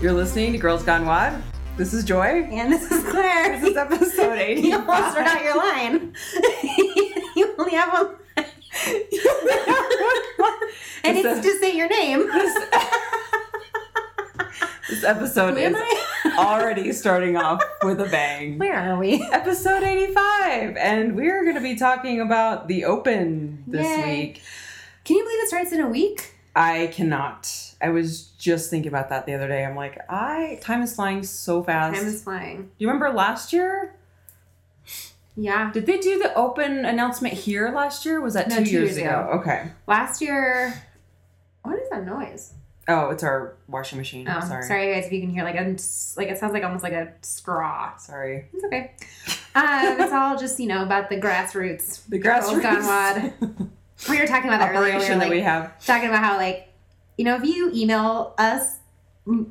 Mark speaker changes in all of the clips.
Speaker 1: You're listening to Girls Gone WOD. This is Joy.
Speaker 2: And this is Claire.
Speaker 1: This is episode 85.
Speaker 2: you almost forgot your line. you only have one line. and
Speaker 1: This
Speaker 2: it's
Speaker 1: is-
Speaker 2: to say your name.
Speaker 1: This episode
Speaker 2: Where
Speaker 1: is already starting off with a bang.
Speaker 2: Where are we?
Speaker 1: Episode 85. And we're going to be talking about the Open this
Speaker 2: Yay.
Speaker 1: week.
Speaker 2: Can you believe it starts in a week?
Speaker 1: I cannot. I was just thinking about that the other day. I'm like, I time is flying so fast.
Speaker 2: Time is flying.
Speaker 1: Do you remember last year?
Speaker 2: Yeah.
Speaker 1: Did they do the open announcement here last year? Was that
Speaker 2: No,
Speaker 1: two,
Speaker 2: two
Speaker 1: years,
Speaker 2: years
Speaker 1: ago?
Speaker 2: ago.
Speaker 1: Okay.
Speaker 2: Last year. What is that noise?
Speaker 1: Oh, it's our washing machine.
Speaker 2: Oh,
Speaker 1: sorry.
Speaker 2: sorry. guys if you can hear like a like it sounds like almost like a straw.
Speaker 1: Sorry.
Speaker 2: It's okay. Um, it's all just you know about the grassroots.
Speaker 1: The grassroots
Speaker 2: Gone WOD. We were talking about that earlier. We
Speaker 1: operation
Speaker 2: were,
Speaker 1: that we
Speaker 2: like,
Speaker 1: have.
Speaker 2: talking about how like you know if you email us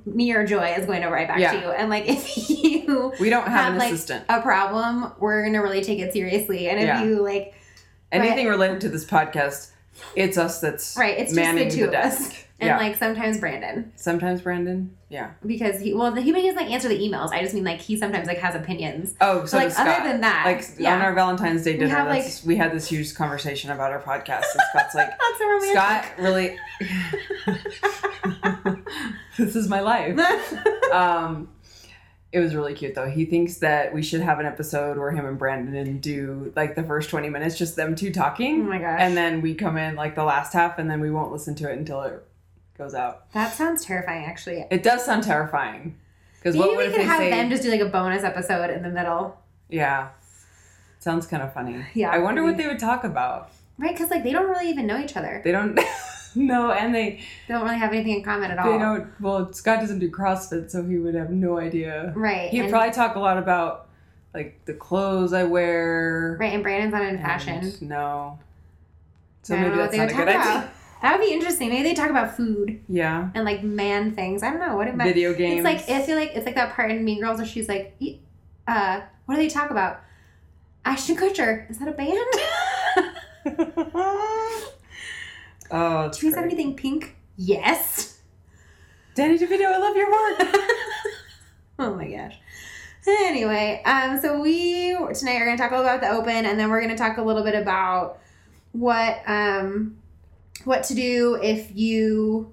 Speaker 2: me or joy is going to write back
Speaker 1: Yeah.
Speaker 2: to you and like if you
Speaker 1: We don't have,
Speaker 2: have,
Speaker 1: an
Speaker 2: like,
Speaker 1: assistant.
Speaker 2: a problem we're gonna really take it seriously and if
Speaker 1: Yeah.
Speaker 2: you like
Speaker 1: Anything related to this podcast, it's us that's
Speaker 2: right it's just
Speaker 1: manning
Speaker 2: the of
Speaker 1: desk.
Speaker 2: And
Speaker 1: yeah.
Speaker 2: like sometimes brandon
Speaker 1: Sometimes Brandon. Yeah.
Speaker 2: because he well he doesn't like answer the emails i just mean like he sometimes like has opinions
Speaker 1: Oh, so
Speaker 2: so like
Speaker 1: Scott.
Speaker 2: other than that
Speaker 1: like
Speaker 2: yeah
Speaker 1: on our Valentine's Day
Speaker 2: We
Speaker 1: dinner,
Speaker 2: have,
Speaker 1: that's, we had this huge conversation about our podcast, and Scott's like,
Speaker 2: that's so romantic
Speaker 1: Scott really. this is my life. Um, it was really cute though. He thinks that we should have an episode where him and Brandon do like the first twenty minutes, just them two talking, Oh
Speaker 2: my gosh
Speaker 1: and then we come in like the last half, and then we won't listen to it until it goes out.
Speaker 2: that sounds terrifying actually
Speaker 1: It does sound terrifying. Because
Speaker 2: maybe
Speaker 1: what
Speaker 2: we
Speaker 1: would
Speaker 2: could
Speaker 1: they
Speaker 2: have
Speaker 1: say?
Speaker 2: them just do like a bonus episode in the middle
Speaker 1: yeah, sounds kind of funny.
Speaker 2: Yeah,
Speaker 1: I wonder what they would talk about.
Speaker 2: right because like they don't really even know each other
Speaker 1: They don't. no, and they
Speaker 2: They don't really have anything in common at all.
Speaker 1: they don't. Well, Scott doesn't do CrossFit, so he would have no idea.
Speaker 2: Right.
Speaker 1: He'd
Speaker 2: and,
Speaker 1: probably talk a lot about like the clothes I wear.
Speaker 2: right, and Brandon's not in fashion.
Speaker 1: No. So maybe that's not a good
Speaker 2: about.
Speaker 1: idea.
Speaker 2: That would be interesting. Maybe they talk about food
Speaker 1: Yeah.
Speaker 2: and like man things. I don't know. What about
Speaker 1: Video games.
Speaker 2: It's like I feel like it's like that part in Mean Girls where she's like, "E- uh, what do they talk about? Ashton Kutcher. Is that a band?
Speaker 1: oh,
Speaker 2: do you have anything pink? Yes.
Speaker 1: Danny DeVito, I love your work.
Speaker 2: oh my gosh. Anyway, um, so we tonight are going to talk a little about the open, and then we're going to talk a little bit about what um, what to do if you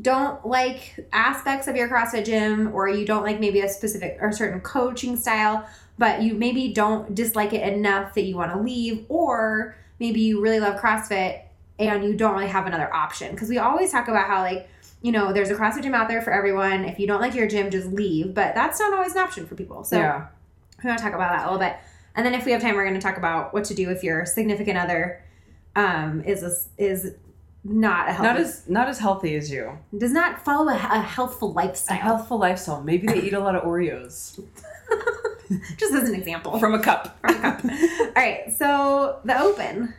Speaker 2: don't like aspects of your CrossFit gym, or you don't like maybe a specific or certain coaching style, but you maybe don't dislike it enough that you want to leave, or maybe you really love CrossFit and you don't really have another option. Because we always talk about how like you know, there's a CrossFit gym out there for everyone. If you don't like your gym, just leave. But that's not always an option for people. So
Speaker 1: yeah.
Speaker 2: we're gonna talk about that a little bit. And then if we have time, we're gonna talk about what to do if your significant other um, is a, is not a healthy,
Speaker 1: Not as not as healthy as you.
Speaker 2: does not follow a, a healthful
Speaker 1: A
Speaker 2: lifestyle.
Speaker 1: healthful lifestyle. Maybe they eat a lot of Oreos
Speaker 2: Just as an example.
Speaker 1: from a cup.
Speaker 2: From a cup. All right, so the open.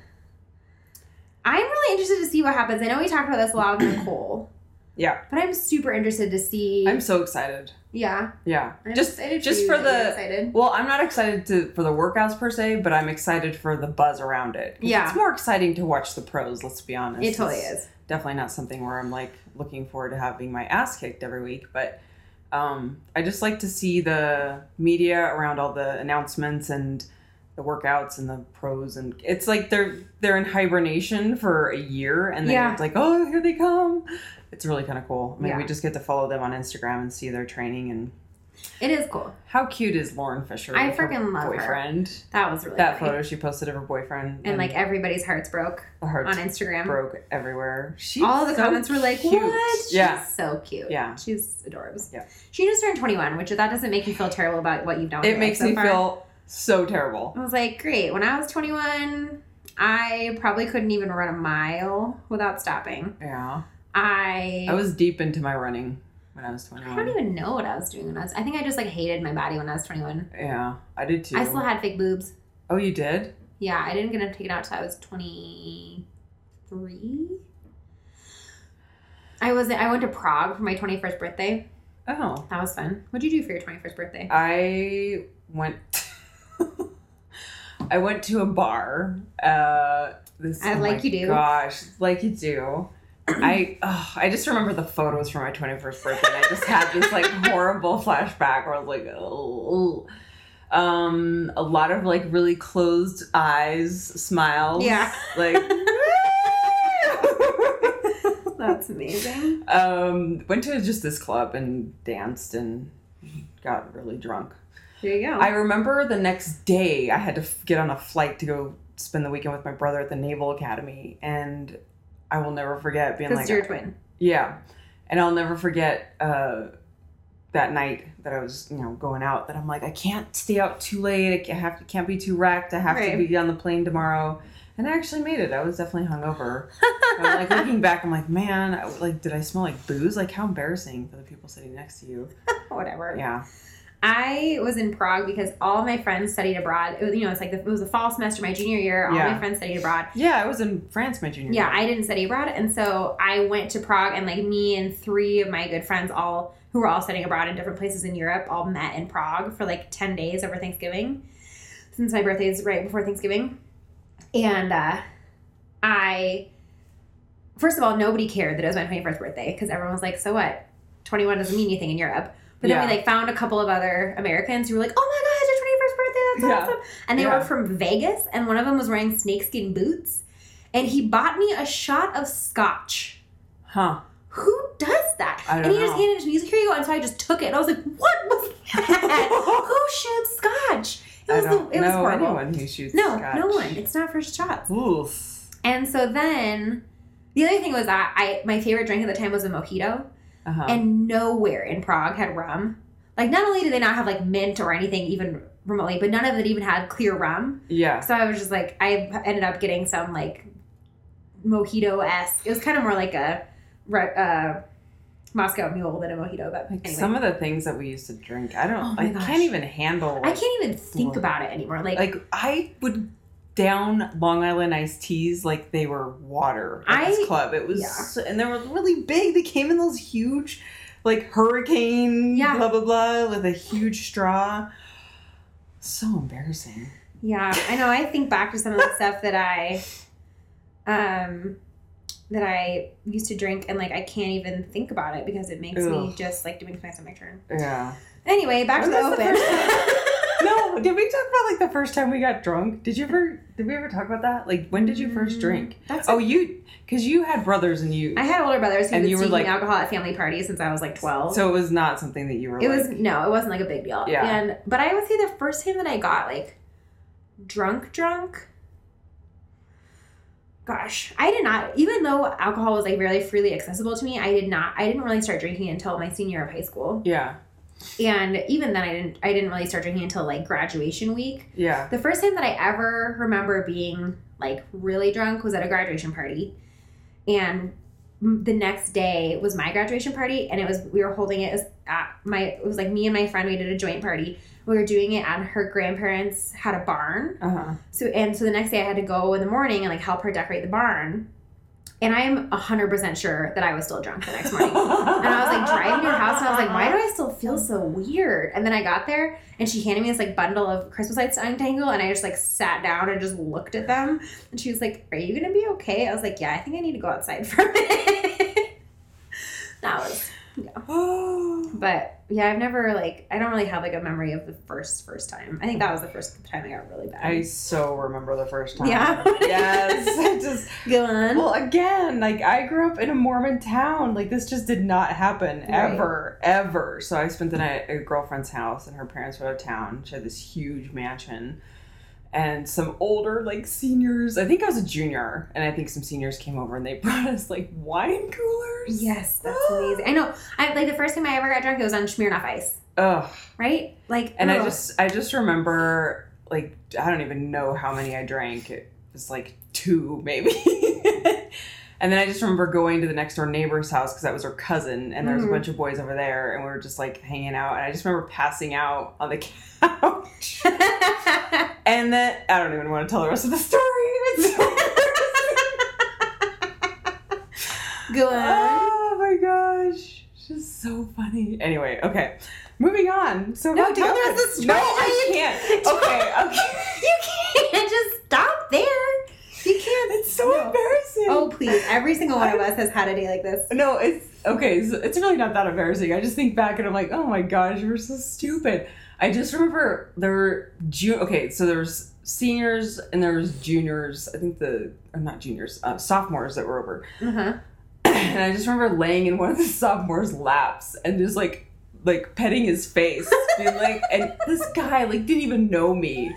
Speaker 2: I'm really interested to see what happens. I know we talked about this a lot with Nicole,
Speaker 1: Yeah.
Speaker 2: but I'm super interested to see.
Speaker 1: I'm so excited.
Speaker 2: yeah,
Speaker 1: Yeah.
Speaker 2: I'm
Speaker 1: just just for the
Speaker 2: excited.
Speaker 1: Well, I'm not excited to for the workouts per se, but I'm excited for the buzz around it.
Speaker 2: Yeah.
Speaker 1: it's more exciting to watch the pros. Let's be honest.
Speaker 2: It totally
Speaker 1: It's
Speaker 2: is.
Speaker 1: Definitely not something where I'm like looking forward to having my ass kicked every week, but um, I just like to see the media around all the announcements and the workouts and the pros, and it's like they're they're in hibernation for a year, and then
Speaker 2: Yeah.
Speaker 1: it's like, oh, here they come. It's really kind of cool. I mean, we just get to follow them on Instagram and see their training and
Speaker 2: It is cool.
Speaker 1: how cute is Lauren Fisher?
Speaker 2: I
Speaker 1: her
Speaker 2: freaking love her.
Speaker 1: boyfriend.
Speaker 2: That was really
Speaker 1: That
Speaker 2: funny.
Speaker 1: photo she posted of her boyfriend,
Speaker 2: and like everybody's hearts broke on Instagram.
Speaker 1: broke everywhere. She's
Speaker 2: All the
Speaker 1: so
Speaker 2: comments were like,
Speaker 1: cute.
Speaker 2: "What? She's
Speaker 1: Yeah,
Speaker 2: so cute.
Speaker 1: Yeah.
Speaker 2: she's adorable.
Speaker 1: Yeah.
Speaker 2: she just turned 21, which that doesn't make you feel terrible about what you've done.
Speaker 1: it makes
Speaker 2: so
Speaker 1: me
Speaker 2: far.
Speaker 1: feel so terrible.
Speaker 2: I was like, great. When I was 21, I probably couldn't even run a mile without stopping.
Speaker 1: Yeah,
Speaker 2: I
Speaker 1: I was deep into my running when I was
Speaker 2: I
Speaker 1: twenty
Speaker 2: don't even know what I was doing when I was. I think I just like hated my body when I was 21.
Speaker 1: Yeah, I did too.
Speaker 2: I still had fake boobs.
Speaker 1: oh, you did?
Speaker 2: Yeah, I didn't get them taken out till I was 23. I was I went to Prague for my 21st birthday.
Speaker 1: Oh,
Speaker 2: That was fun. What'd you do for your 21st birthday?
Speaker 1: I went. I went to a bar. Uh, this
Speaker 2: I-
Speaker 1: oh
Speaker 2: like you do.
Speaker 1: Gosh, like you do. I oh, I just remember the photos from my 21st birthday. I just had this like horrible flashback where I was like, oh. Um, a lot of like really closed eyes, smiles.
Speaker 2: Yeah.
Speaker 1: Like.
Speaker 2: That's amazing.
Speaker 1: um, went to just this club and danced and got really drunk.
Speaker 2: There you go.
Speaker 1: I remember the next day I had to get on a flight to go spend the weekend with my brother at the Naval Academy, and I will never forget being like,
Speaker 2: you're a twin.
Speaker 1: yeah, and I'll never forget uh, that night that I was, you know, going out. That I'm like, I can't stay out too late. I can't, have to, can't be too wrecked. I have
Speaker 2: Right.
Speaker 1: to be on the plane tomorrow. And I actually made it. I was definitely hungover. I'm like looking back, I'm like, man, I, like, did I smell like booze? Like, how embarrassing for the people sitting next to you.
Speaker 2: Whatever.
Speaker 1: Yeah.
Speaker 2: I was in Prague because all my friends studied abroad. It was, you know, it's like the, it was a fall semester my junior year. All
Speaker 1: Yeah.
Speaker 2: my friends studied abroad.
Speaker 1: Yeah, I was in France my junior year.
Speaker 2: Yeah,
Speaker 1: year.
Speaker 2: I didn't study abroad, and so I went to Prague, and like me and three of my good friends, all who were all studying abroad in different places in Europe, all met in Prague for like ten days over Thanksgiving, since my birthday is right before Thanksgiving, and uh, I, first of all, nobody cared that it was my twenty first birthday because everyone was like, "So what? Twenty one doesn't mean anything in Europe." But then we like found a couple of other Americans who were like, "Oh my god, it's your twenty first birthday! That's
Speaker 1: Yeah.
Speaker 2: awesome!" And they
Speaker 1: Yeah.
Speaker 2: were from Vegas, and one of them was wearing snakeskin boots, and he bought me a shot of scotch.
Speaker 1: Huh.
Speaker 2: Who does that?
Speaker 1: I don't
Speaker 2: and he just
Speaker 1: know.
Speaker 2: handed it to me. He's like, "Here you go," and so I just took it, and I was like, "What was that? Who shoots scotch?" It was
Speaker 1: I don't
Speaker 2: the, it was horrible.
Speaker 1: anyone who shoots
Speaker 2: No,
Speaker 1: scotch.
Speaker 2: no one. It's not first shots.
Speaker 1: Oof.
Speaker 2: And so then, the other thing was that I my favorite drink at the time was a mojito,
Speaker 1: Uh-huh.
Speaker 2: and nowhere in Prague had rum. Like, not only did they not have like mint or anything even remotely, but none of it even had clear rum.
Speaker 1: yeah.
Speaker 2: So I was just like, I ended up getting some like mojito esque. It was kind of more like a uh, Moscow Mule than a mojito, but
Speaker 1: Like
Speaker 2: anyway.
Speaker 1: some of the things that we used to drink, I don't.
Speaker 2: Oh
Speaker 1: I
Speaker 2: gosh.
Speaker 1: can't even handle.
Speaker 2: I can't even think about it anymore. Like,
Speaker 1: Like I would down Long Island iced teas like they were water at
Speaker 2: I-
Speaker 1: this club. It was,
Speaker 2: yeah.
Speaker 1: so- and they were really big. They came in those huge, like hurricane,
Speaker 2: Yeah.
Speaker 1: blah blah blah, with a huge straw. So embarrassing.
Speaker 2: yeah, I know. I think back to some of the stuff that I, um, that I used to drink, and like I can't even think about it because it makes me just like it makes my stomach turn.
Speaker 1: Yeah.
Speaker 2: Anyway, back to the open.
Speaker 1: the Did we talk about like the first time we got drunk? Did you ever? Did we ever talk about that? Like when did you first
Speaker 2: Mm,
Speaker 1: drink?
Speaker 2: That's
Speaker 1: Oh, you because you had brothers and you.
Speaker 2: I had older brothers who
Speaker 1: And you were like-
Speaker 2: alcohol at family parties since I was like twelve.
Speaker 1: so it was not something that you were.
Speaker 2: it
Speaker 1: like,
Speaker 2: was no, it wasn't like a big deal.
Speaker 1: Yeah.
Speaker 2: And but I would say the first time that I got like drunk, drunk. Gosh, I did not. Even though alcohol was like really freely accessible to me, I did not. I didn't really start drinking until my senior year of high school,
Speaker 1: Yeah.
Speaker 2: And even then, I didn't. I didn't really start drinking until like graduation week.
Speaker 1: Yeah.
Speaker 2: The first time that I ever remember being like really drunk was at a graduation party. And the next day was my graduation party and it was we were holding it as at my it was like me and my friend we did a joint party. We were doing it at her grandparents had a barn.
Speaker 1: Uh huh.
Speaker 2: So and so the next day I had to go in the morning and like help her decorate the barn. And I am 100% sure that I was still drunk the next morning. And I was like driving to her house and I was like, why do I still feel so weird? And then I got there and she handed me this like bundle of Christmas lights to untangle and I just like sat down and just looked at them. And she was like, Are you gonna be okay? I was like, Yeah, I think I need to go outside for a minute. that was
Speaker 1: Oh.
Speaker 2: but yeah, I've never like I don't really have like a memory of the first first time. I think that was the first time I got really bad.
Speaker 1: I so remember the first time.
Speaker 2: Yeah.
Speaker 1: yes. Just
Speaker 2: Go on.
Speaker 1: well again, like I grew up in a Mormon town. Like this just did not happen
Speaker 2: Right.
Speaker 1: ever, ever. So I spent the night at a girlfriend's house, and her parents were out of town. She had this huge mansion. And some older, like seniors, I think I was a junior, and I think some seniors came over and they brought us like wine coolers.
Speaker 2: yes, that's amazing. I know. I like the first time I ever got drunk, it was on Smirnoff Ice,
Speaker 1: Ugh.
Speaker 2: right? Like,
Speaker 1: And I just I just remember like I don't even know how many I drank. It was like two maybe. and then I just remember going to the next door neighbor's house because that was her cousin and there was
Speaker 2: Mhm.
Speaker 1: a bunch of boys over there and we were just like hanging out and I just remember passing out on the couch. And then I don't even want to tell the rest of the story. It's so
Speaker 2: Go on.
Speaker 1: Oh my gosh. Just so funny. Anyway, okay. Moving on. So
Speaker 2: No, tell
Speaker 1: the
Speaker 2: rest of the
Speaker 1: No,
Speaker 2: story.
Speaker 1: I can't. Okay, okay.
Speaker 2: You can't just stop there. You can't.
Speaker 1: It's so
Speaker 2: No.
Speaker 1: embarrassing.
Speaker 2: Oh please! Every single one of us has had a day like this.
Speaker 1: No, it's okay. So it's really not that embarrassing. I just think back and I'm like, oh my gosh, you were so stupid. I just remember there were June. Okay, so there was seniors and there was juniors. I think the or not juniors, uh, sophomores that were over.
Speaker 2: Uh-huh.
Speaker 1: And I just remember laying in one of the sophomores' laps and just like like petting his face, being like, and this guy like didn't even know me.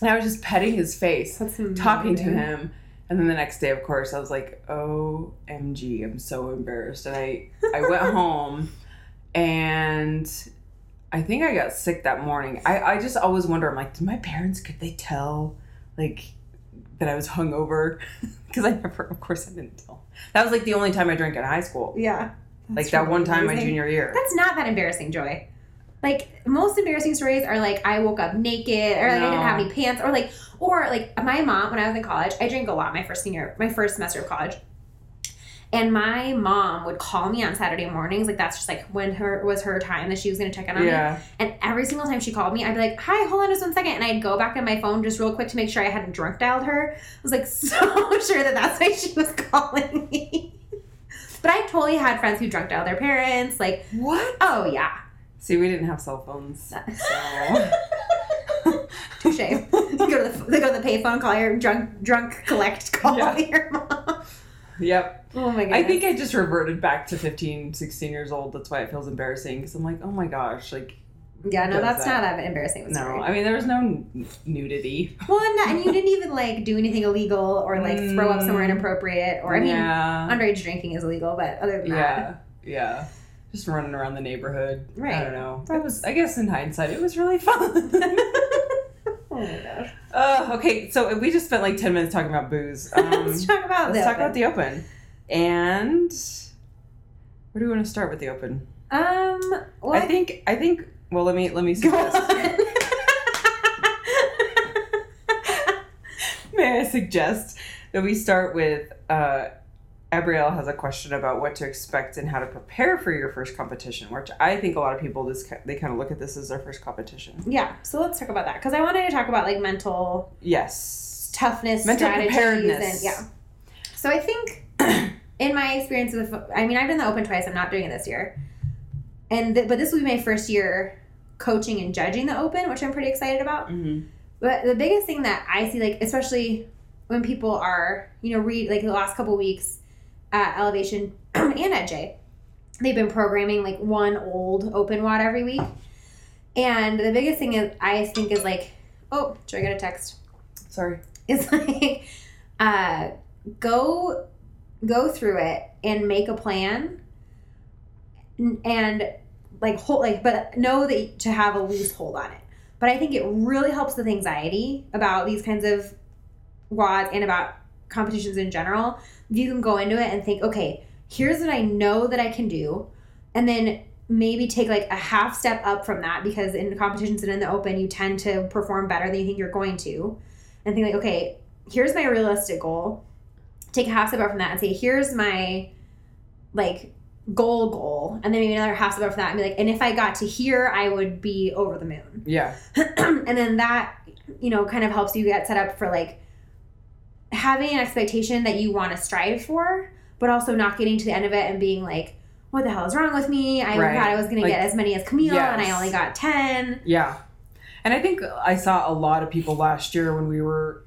Speaker 1: And I was just petting his face, talking to him. And then the next day, of course, I was like, "OMG, I'm so embarrassed." And I I went home, and I think I got sick that morning. I I just always wonder. I'm like, did my parents could they tell, like, that I was hungover? Because I never, of course, I didn't tell. That was like the only time I drank in high school.
Speaker 2: Yeah.
Speaker 1: like that
Speaker 2: really
Speaker 1: one time my junior year.
Speaker 2: That's not that embarrassing, Joy. Like most embarrassing stories are like I woke up naked or like I didn't have any pants or like or like my mom when I was in college, I drank a lot my first senior my first semester of college. And my mom would call me on Saturday mornings, like that's just like when her was her time that she was gonna check in on me. And every single time she called me, I'd be like, "Hi, hold on just one second. and I'd go back on my phone just real quick to make sure I hadn't drunk dialed her. I was like so sure that that's why she was calling me. but I totally had friends who drunk dialed their parents. Like,
Speaker 1: what?
Speaker 2: oh yeah,
Speaker 1: See, we didn't have cell phones, so
Speaker 2: touche. They go to the they go to the payphone, call your drunk drunk collect call
Speaker 1: Yeah.
Speaker 2: your mom.
Speaker 1: yep.
Speaker 2: Oh my goodness.
Speaker 1: I think I just reverted back to 15, 16 years old. That's why it feels embarrassing because I'm like, oh my gosh, like
Speaker 2: yeah, no, that's
Speaker 1: that.
Speaker 2: not that embarrassing.
Speaker 1: no. I mean, there was no nudity.
Speaker 2: well, and, that- and you didn't even like do anything illegal or like throw up somewhere
Speaker 1: Mm.
Speaker 2: inappropriate. Or I mean,
Speaker 1: yeah,
Speaker 2: underage drinking is illegal, but other than that,
Speaker 1: yeah, yeah. Just running around the neighborhood.
Speaker 2: Right.
Speaker 1: I don't know.
Speaker 2: That
Speaker 1: was. I guess in hindsight, it was really fun.
Speaker 2: oh my gosh.
Speaker 1: uh, okay, so we just spent like ten minutes talking about booze. Um,
Speaker 2: let's talk about
Speaker 1: let's
Speaker 2: the
Speaker 1: talk
Speaker 2: open.
Speaker 1: about the open. And where do we want to start with the open?
Speaker 2: Um, well,
Speaker 1: I think. I think. Well, let me let me suggest. May I suggest that we start with uh, Abrielle has a question about what to expect and how to prepare for your first competition, which I think a lot of people this they kind of look at this as their first competition.
Speaker 2: yeah, so let's talk about that because I wanted to talk about like mental
Speaker 1: Yes,
Speaker 2: toughness,
Speaker 1: Mental preparedness.
Speaker 2: and yeah. So I think, in my experience with, I mean, I've done the open twice. I'm not doing it this year, and th- but this will be my first year coaching and judging the open, which I'm pretty excited about.
Speaker 1: hmm
Speaker 2: But the biggest thing that I see, like especially when people are, you know, read like the last couple weeks at Elevation and at J, they've been programming like one old open WOD every week, and the biggest thing is I think is like, oh, should I get a text?
Speaker 1: sorry.
Speaker 2: It's like, uh, go go through it and make a plan, and like hold like, but know that to have a loose hold on it. But I think it really helps with anxiety about these kinds of WODs and about competitions in general. If you can go into it and think, okay, here's what I know that I can do, and then maybe take like a half step up from that because in competitions and in the open, you tend to perform better than you think you're going to, and think like, okay, here's my realistic goal. Take a half step up from that and say, here's my like goal goal, and then maybe another half step up from that and be like, and if I got to here, I would be over the moon.
Speaker 1: Yeah,
Speaker 2: and then that you know kind of helps you get set up for like having an expectation that you want to strive for but also not getting to the end of it and being like what the hell is wrong with me i
Speaker 1: Right.
Speaker 2: thought i was going
Speaker 1: Like,
Speaker 2: to get as many as camille and i only got 10
Speaker 1: yeah. And I think I saw a lot of people last year when we were,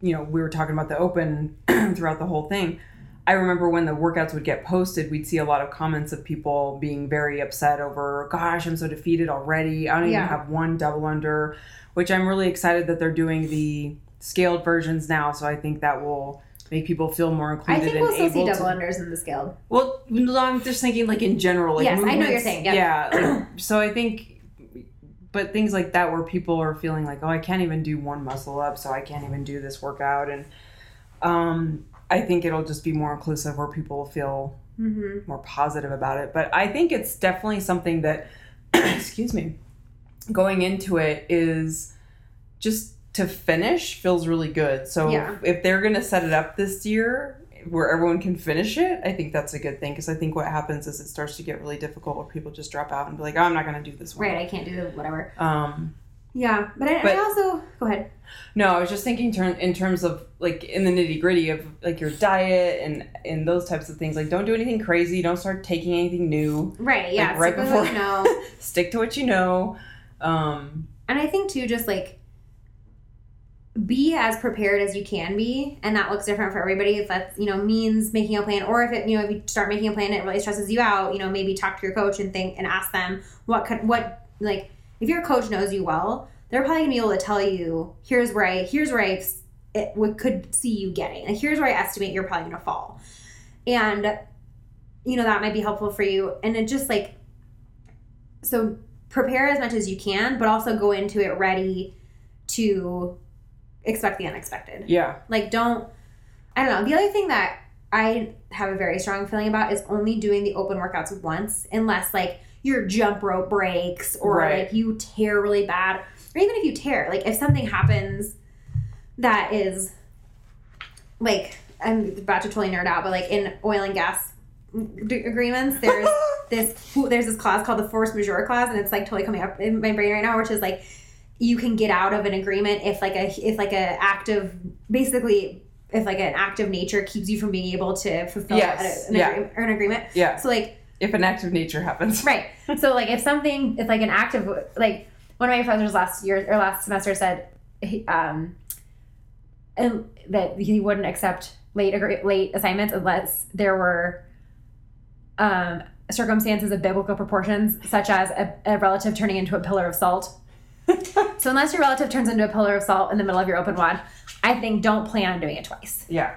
Speaker 1: you know, we were talking about the open throughout the whole thing. I remember when the workouts would get posted, we'd see a lot of comments of people being very upset over, gosh, I'm so defeated already. I don't
Speaker 2: Yeah.
Speaker 1: even have one double under, which I'm really excited that they're doing the scaled versions now. So I think that will make people feel more included.
Speaker 2: i
Speaker 1: think
Speaker 2: we'll still see double
Speaker 1: to.
Speaker 2: unders in the scaled
Speaker 1: Well, no, I'm just thinking like in general. Like
Speaker 2: Yes, I know what you're saying, yep.
Speaker 1: Yeah. like, so I think, but things like that where people are feeling like, oh, I can't even do one muscle up, so I can't even do this workout, and um, I think it'll just be more inclusive where people feel
Speaker 2: mm-hmm.
Speaker 1: more positive about it. But I think it's definitely something that, excuse me, going into it is just to finish feels really good. So
Speaker 2: Yeah.
Speaker 1: if they're going to set it up this year where everyone can finish it, I think that's a good thing because I think what happens is it starts to get really difficult where people just drop out and be like, oh, I'm not going to do this one.
Speaker 2: right i can't do the whatever
Speaker 1: Um,
Speaker 2: Yeah, but I,
Speaker 1: But-
Speaker 2: I also go ahead.
Speaker 1: No, I was just thinking turn in terms of like in the nitty gritty of like your diet and and those types of things. Like, don't do anything crazy. Don't start taking anything new.
Speaker 2: Right. Yeah.
Speaker 1: Like, right before-
Speaker 2: you know.
Speaker 1: Stick to what you know. Um,
Speaker 2: And I think too, just like be as prepared as you can be, and that looks different for everybody. If that's you know means making a plan, or if it you know if you start making a plan, it really stresses you out. You know, maybe talk to your coach and think and ask them what could what like if your coach knows you well, they're probably gonna be able to tell you here's where I here's where I it would could see you getting, and here's where I estimate you're probably gonna fall, and you know that might be helpful for you, and it just like so prepare as much as you can, but also go into it ready to expect the unexpected.
Speaker 1: yeah.
Speaker 2: Like, don't, I don't know. The other thing that I have a very strong feeling about is only doing the open workouts once, unless like your jump rope breaks or
Speaker 1: Right.
Speaker 2: like you tear really bad, or even if you tear, like if something happens that is like, I'm about to totally nerd out, but like in oil and gas d- agreements, there's this there's this clause called the force majeure clause and it's like totally coming up in my brain right now which is like you can get out of an agreement if like a if like a active basically if like an act of nature keeps you from being able to fulfill
Speaker 1: Yes,
Speaker 2: an,
Speaker 1: yeah.
Speaker 2: agree- or an agreement
Speaker 1: yeah.
Speaker 2: so like
Speaker 1: If an act of nature happens.
Speaker 2: right so like if something if like an active like one of my professors last year or last semester said um and that he wouldn't accept late late assignments unless there were um circumstances of biblical proportions such as a, a relative turning into a pillar of salt so unless your relative turns into a pillar of salt in the middle of your open WOD i think don't plan on doing it twice
Speaker 1: Yeah.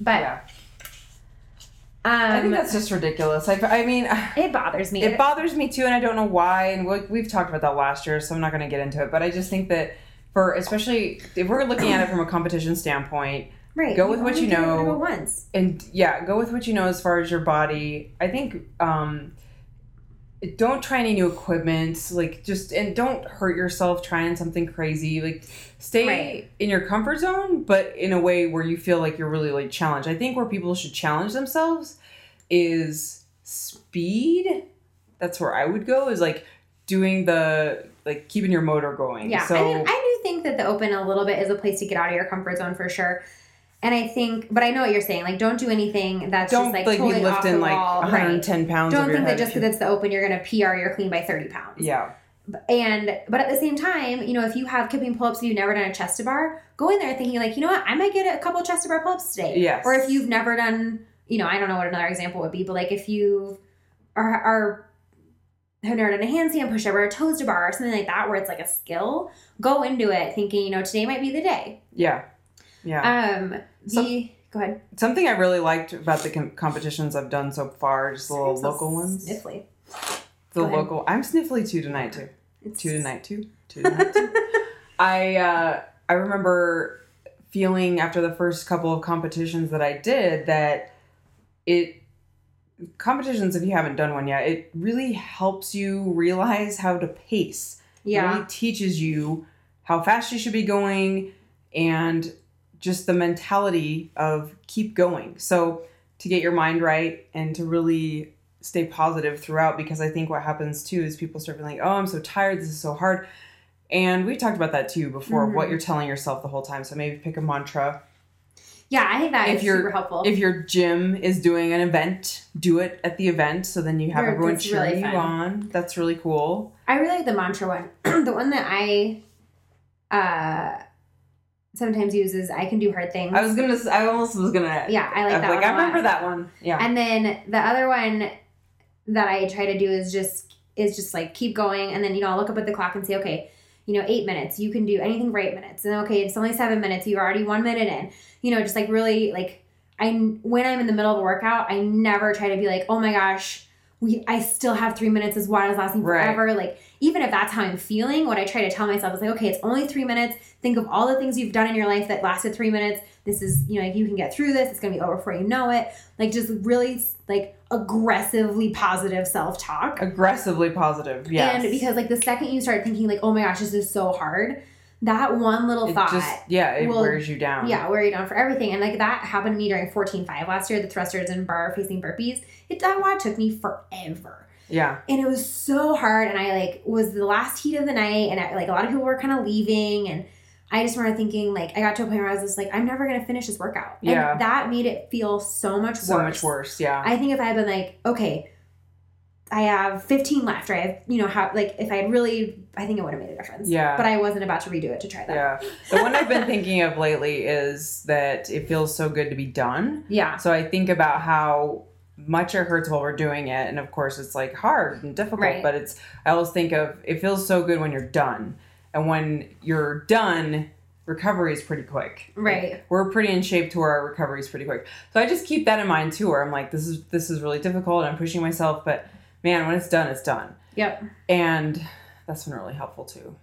Speaker 2: but
Speaker 1: Yeah.
Speaker 2: um
Speaker 1: I think that's just ridiculous. I, I mean,
Speaker 2: it bothers me
Speaker 1: it bothers me too, and I don't know why. And we, we've talked about that last year, so I'm not going to get into it. But I just think that for especially if we're looking at it from a competition standpoint,
Speaker 2: right
Speaker 1: go with what you
Speaker 2: can do
Speaker 1: know.
Speaker 2: once
Speaker 1: and yeah, go with what you know as far as your body. I think um don't try any new equipment, like just and don't hurt yourself trying something crazy. Like stay
Speaker 2: Right.
Speaker 1: in your comfort zone, but in a way where you feel like you're really like challenged. I think where people should challenge themselves is speed. That's where I would go is like doing the like keeping your motor going.
Speaker 2: Yeah,
Speaker 1: So
Speaker 2: I mean, I do think that the open a little bit is a place to get out of your comfort zone for sure. And I think, but I know what you're saying. Like, don't do anything that's
Speaker 1: don't
Speaker 2: just like,
Speaker 1: like,
Speaker 2: totally off the
Speaker 1: like
Speaker 2: wall.
Speaker 1: 110
Speaker 2: right.
Speaker 1: pounds.
Speaker 2: Don't think that just because it's the open, you're gonna PR your clean by 30 pounds.
Speaker 1: yeah.
Speaker 2: And but at the same time, you know, if you have kipping pull-ups you've never done a chest to bar, go in there thinking like, you know what, I might get a couple chest to bar pull-ups today.
Speaker 1: Yes.
Speaker 2: Or if you've never done, you know, I don't know what another example would be, but like if you are are have never done a handstand push-up or a toes to bar or something like that, where it's like a skill, go into it thinking, you know, today might be the day.
Speaker 1: Yeah. Yeah.
Speaker 2: Um,
Speaker 1: So-
Speaker 2: the go ahead.
Speaker 1: Something I really liked about the com- competitions I've done so far, just the little
Speaker 2: So
Speaker 1: local ones.
Speaker 2: Sniffly.
Speaker 1: The
Speaker 2: go ahead.
Speaker 1: local. I'm sniffly too tonight too.
Speaker 2: It's
Speaker 1: Two tonight too. Two tonight too. I uh, I remember feeling after the first couple of competitions that I did that it competitions if you haven't done one yet it really helps you realize how to pace It
Speaker 2: Yeah.
Speaker 1: really teaches you how fast you should be going and just the mentality of keep going. So to get your mind right and to really stay positive throughout because I think what happens too is people start feeling, like, oh, I'm so tired, this is so hard. And we talked about that too before,
Speaker 2: Mhm.
Speaker 1: what you're telling yourself the whole time. So maybe pick a mantra.
Speaker 2: Yeah, I think that
Speaker 1: If
Speaker 2: is
Speaker 1: you're-
Speaker 2: super helpful.
Speaker 1: If your gym is doing an event, do it at the event so then you have
Speaker 2: Right,
Speaker 1: everyone
Speaker 2: that's really
Speaker 1: cheering you on. That's really cool.
Speaker 2: I really like the mantra one. the one that I uh sometimes uses I can do hard things.
Speaker 1: I was gonna. I almost was gonna.
Speaker 2: yeah, I like
Speaker 1: I'm
Speaker 2: that
Speaker 1: like
Speaker 2: one.
Speaker 1: I remember that one. Yeah.
Speaker 2: And then the other one that I try to do is just is just like keep going and then you know I'll look up at the clock and say, okay, you know, eight minutes, you can do anything for eight minutes. And okay, it's only seven minutes, you're already one minute in. You know, just like really like I when I'm in the middle of a workout, I never try to be like, oh my gosh, we I still have three minutes is I was lasting
Speaker 1: Right.
Speaker 2: forever. Like even if that's how I'm feeling, what I try to tell myself is like, okay, it's only three minutes. Think of all the things you've done in your life that lasted three minutes. This is, you know, like you can get through this. It's gonna be over before you know it. Like just really like aggressively positive self talk.
Speaker 1: Aggressively positive. Yes.
Speaker 2: And because like the second you start thinking like, oh my gosh, this is so hard, that one little
Speaker 1: it
Speaker 2: thought
Speaker 1: just yeah, it
Speaker 2: will-
Speaker 1: wears you down.
Speaker 2: yeah, wear you down for everything. And like that happened to me during 14.5 last year, the thrusters and bar facing burpees. It that WOD took me forever.
Speaker 1: Yeah.
Speaker 2: and it was so hard and i like was the last heat of the night and I, like a lot of people were kind of leaving and i just remember thinking like i got to a point where i was just like i'm never gonna finish this workout
Speaker 1: Yeah.
Speaker 2: and that made it feel so much
Speaker 1: So
Speaker 2: worse
Speaker 1: much worse. Yeah.
Speaker 2: i think if i had been like okay i have 15 left or i have you know how like if i had really i think it would have made a difference
Speaker 1: Yeah.
Speaker 2: but i wasn't about to redo it to try that
Speaker 1: yeah. The one I've been thinking of lately is that it feels so good to be done.
Speaker 2: yeah
Speaker 1: So I think about how much it hurts while we're doing it. And of course, it's like hard and difficult,
Speaker 2: Right.
Speaker 1: but it's, I always think of it feels so good when you're done. And when you're done, recovery is pretty quick.
Speaker 2: Right.
Speaker 1: Like, we're pretty in shape to where our recovery is pretty quick. So I just keep that in mind too, where I'm like, this is, this is really difficult. I'm pushing myself, but man, when it's done, it's done
Speaker 2: yep
Speaker 1: and that's been really helpful too.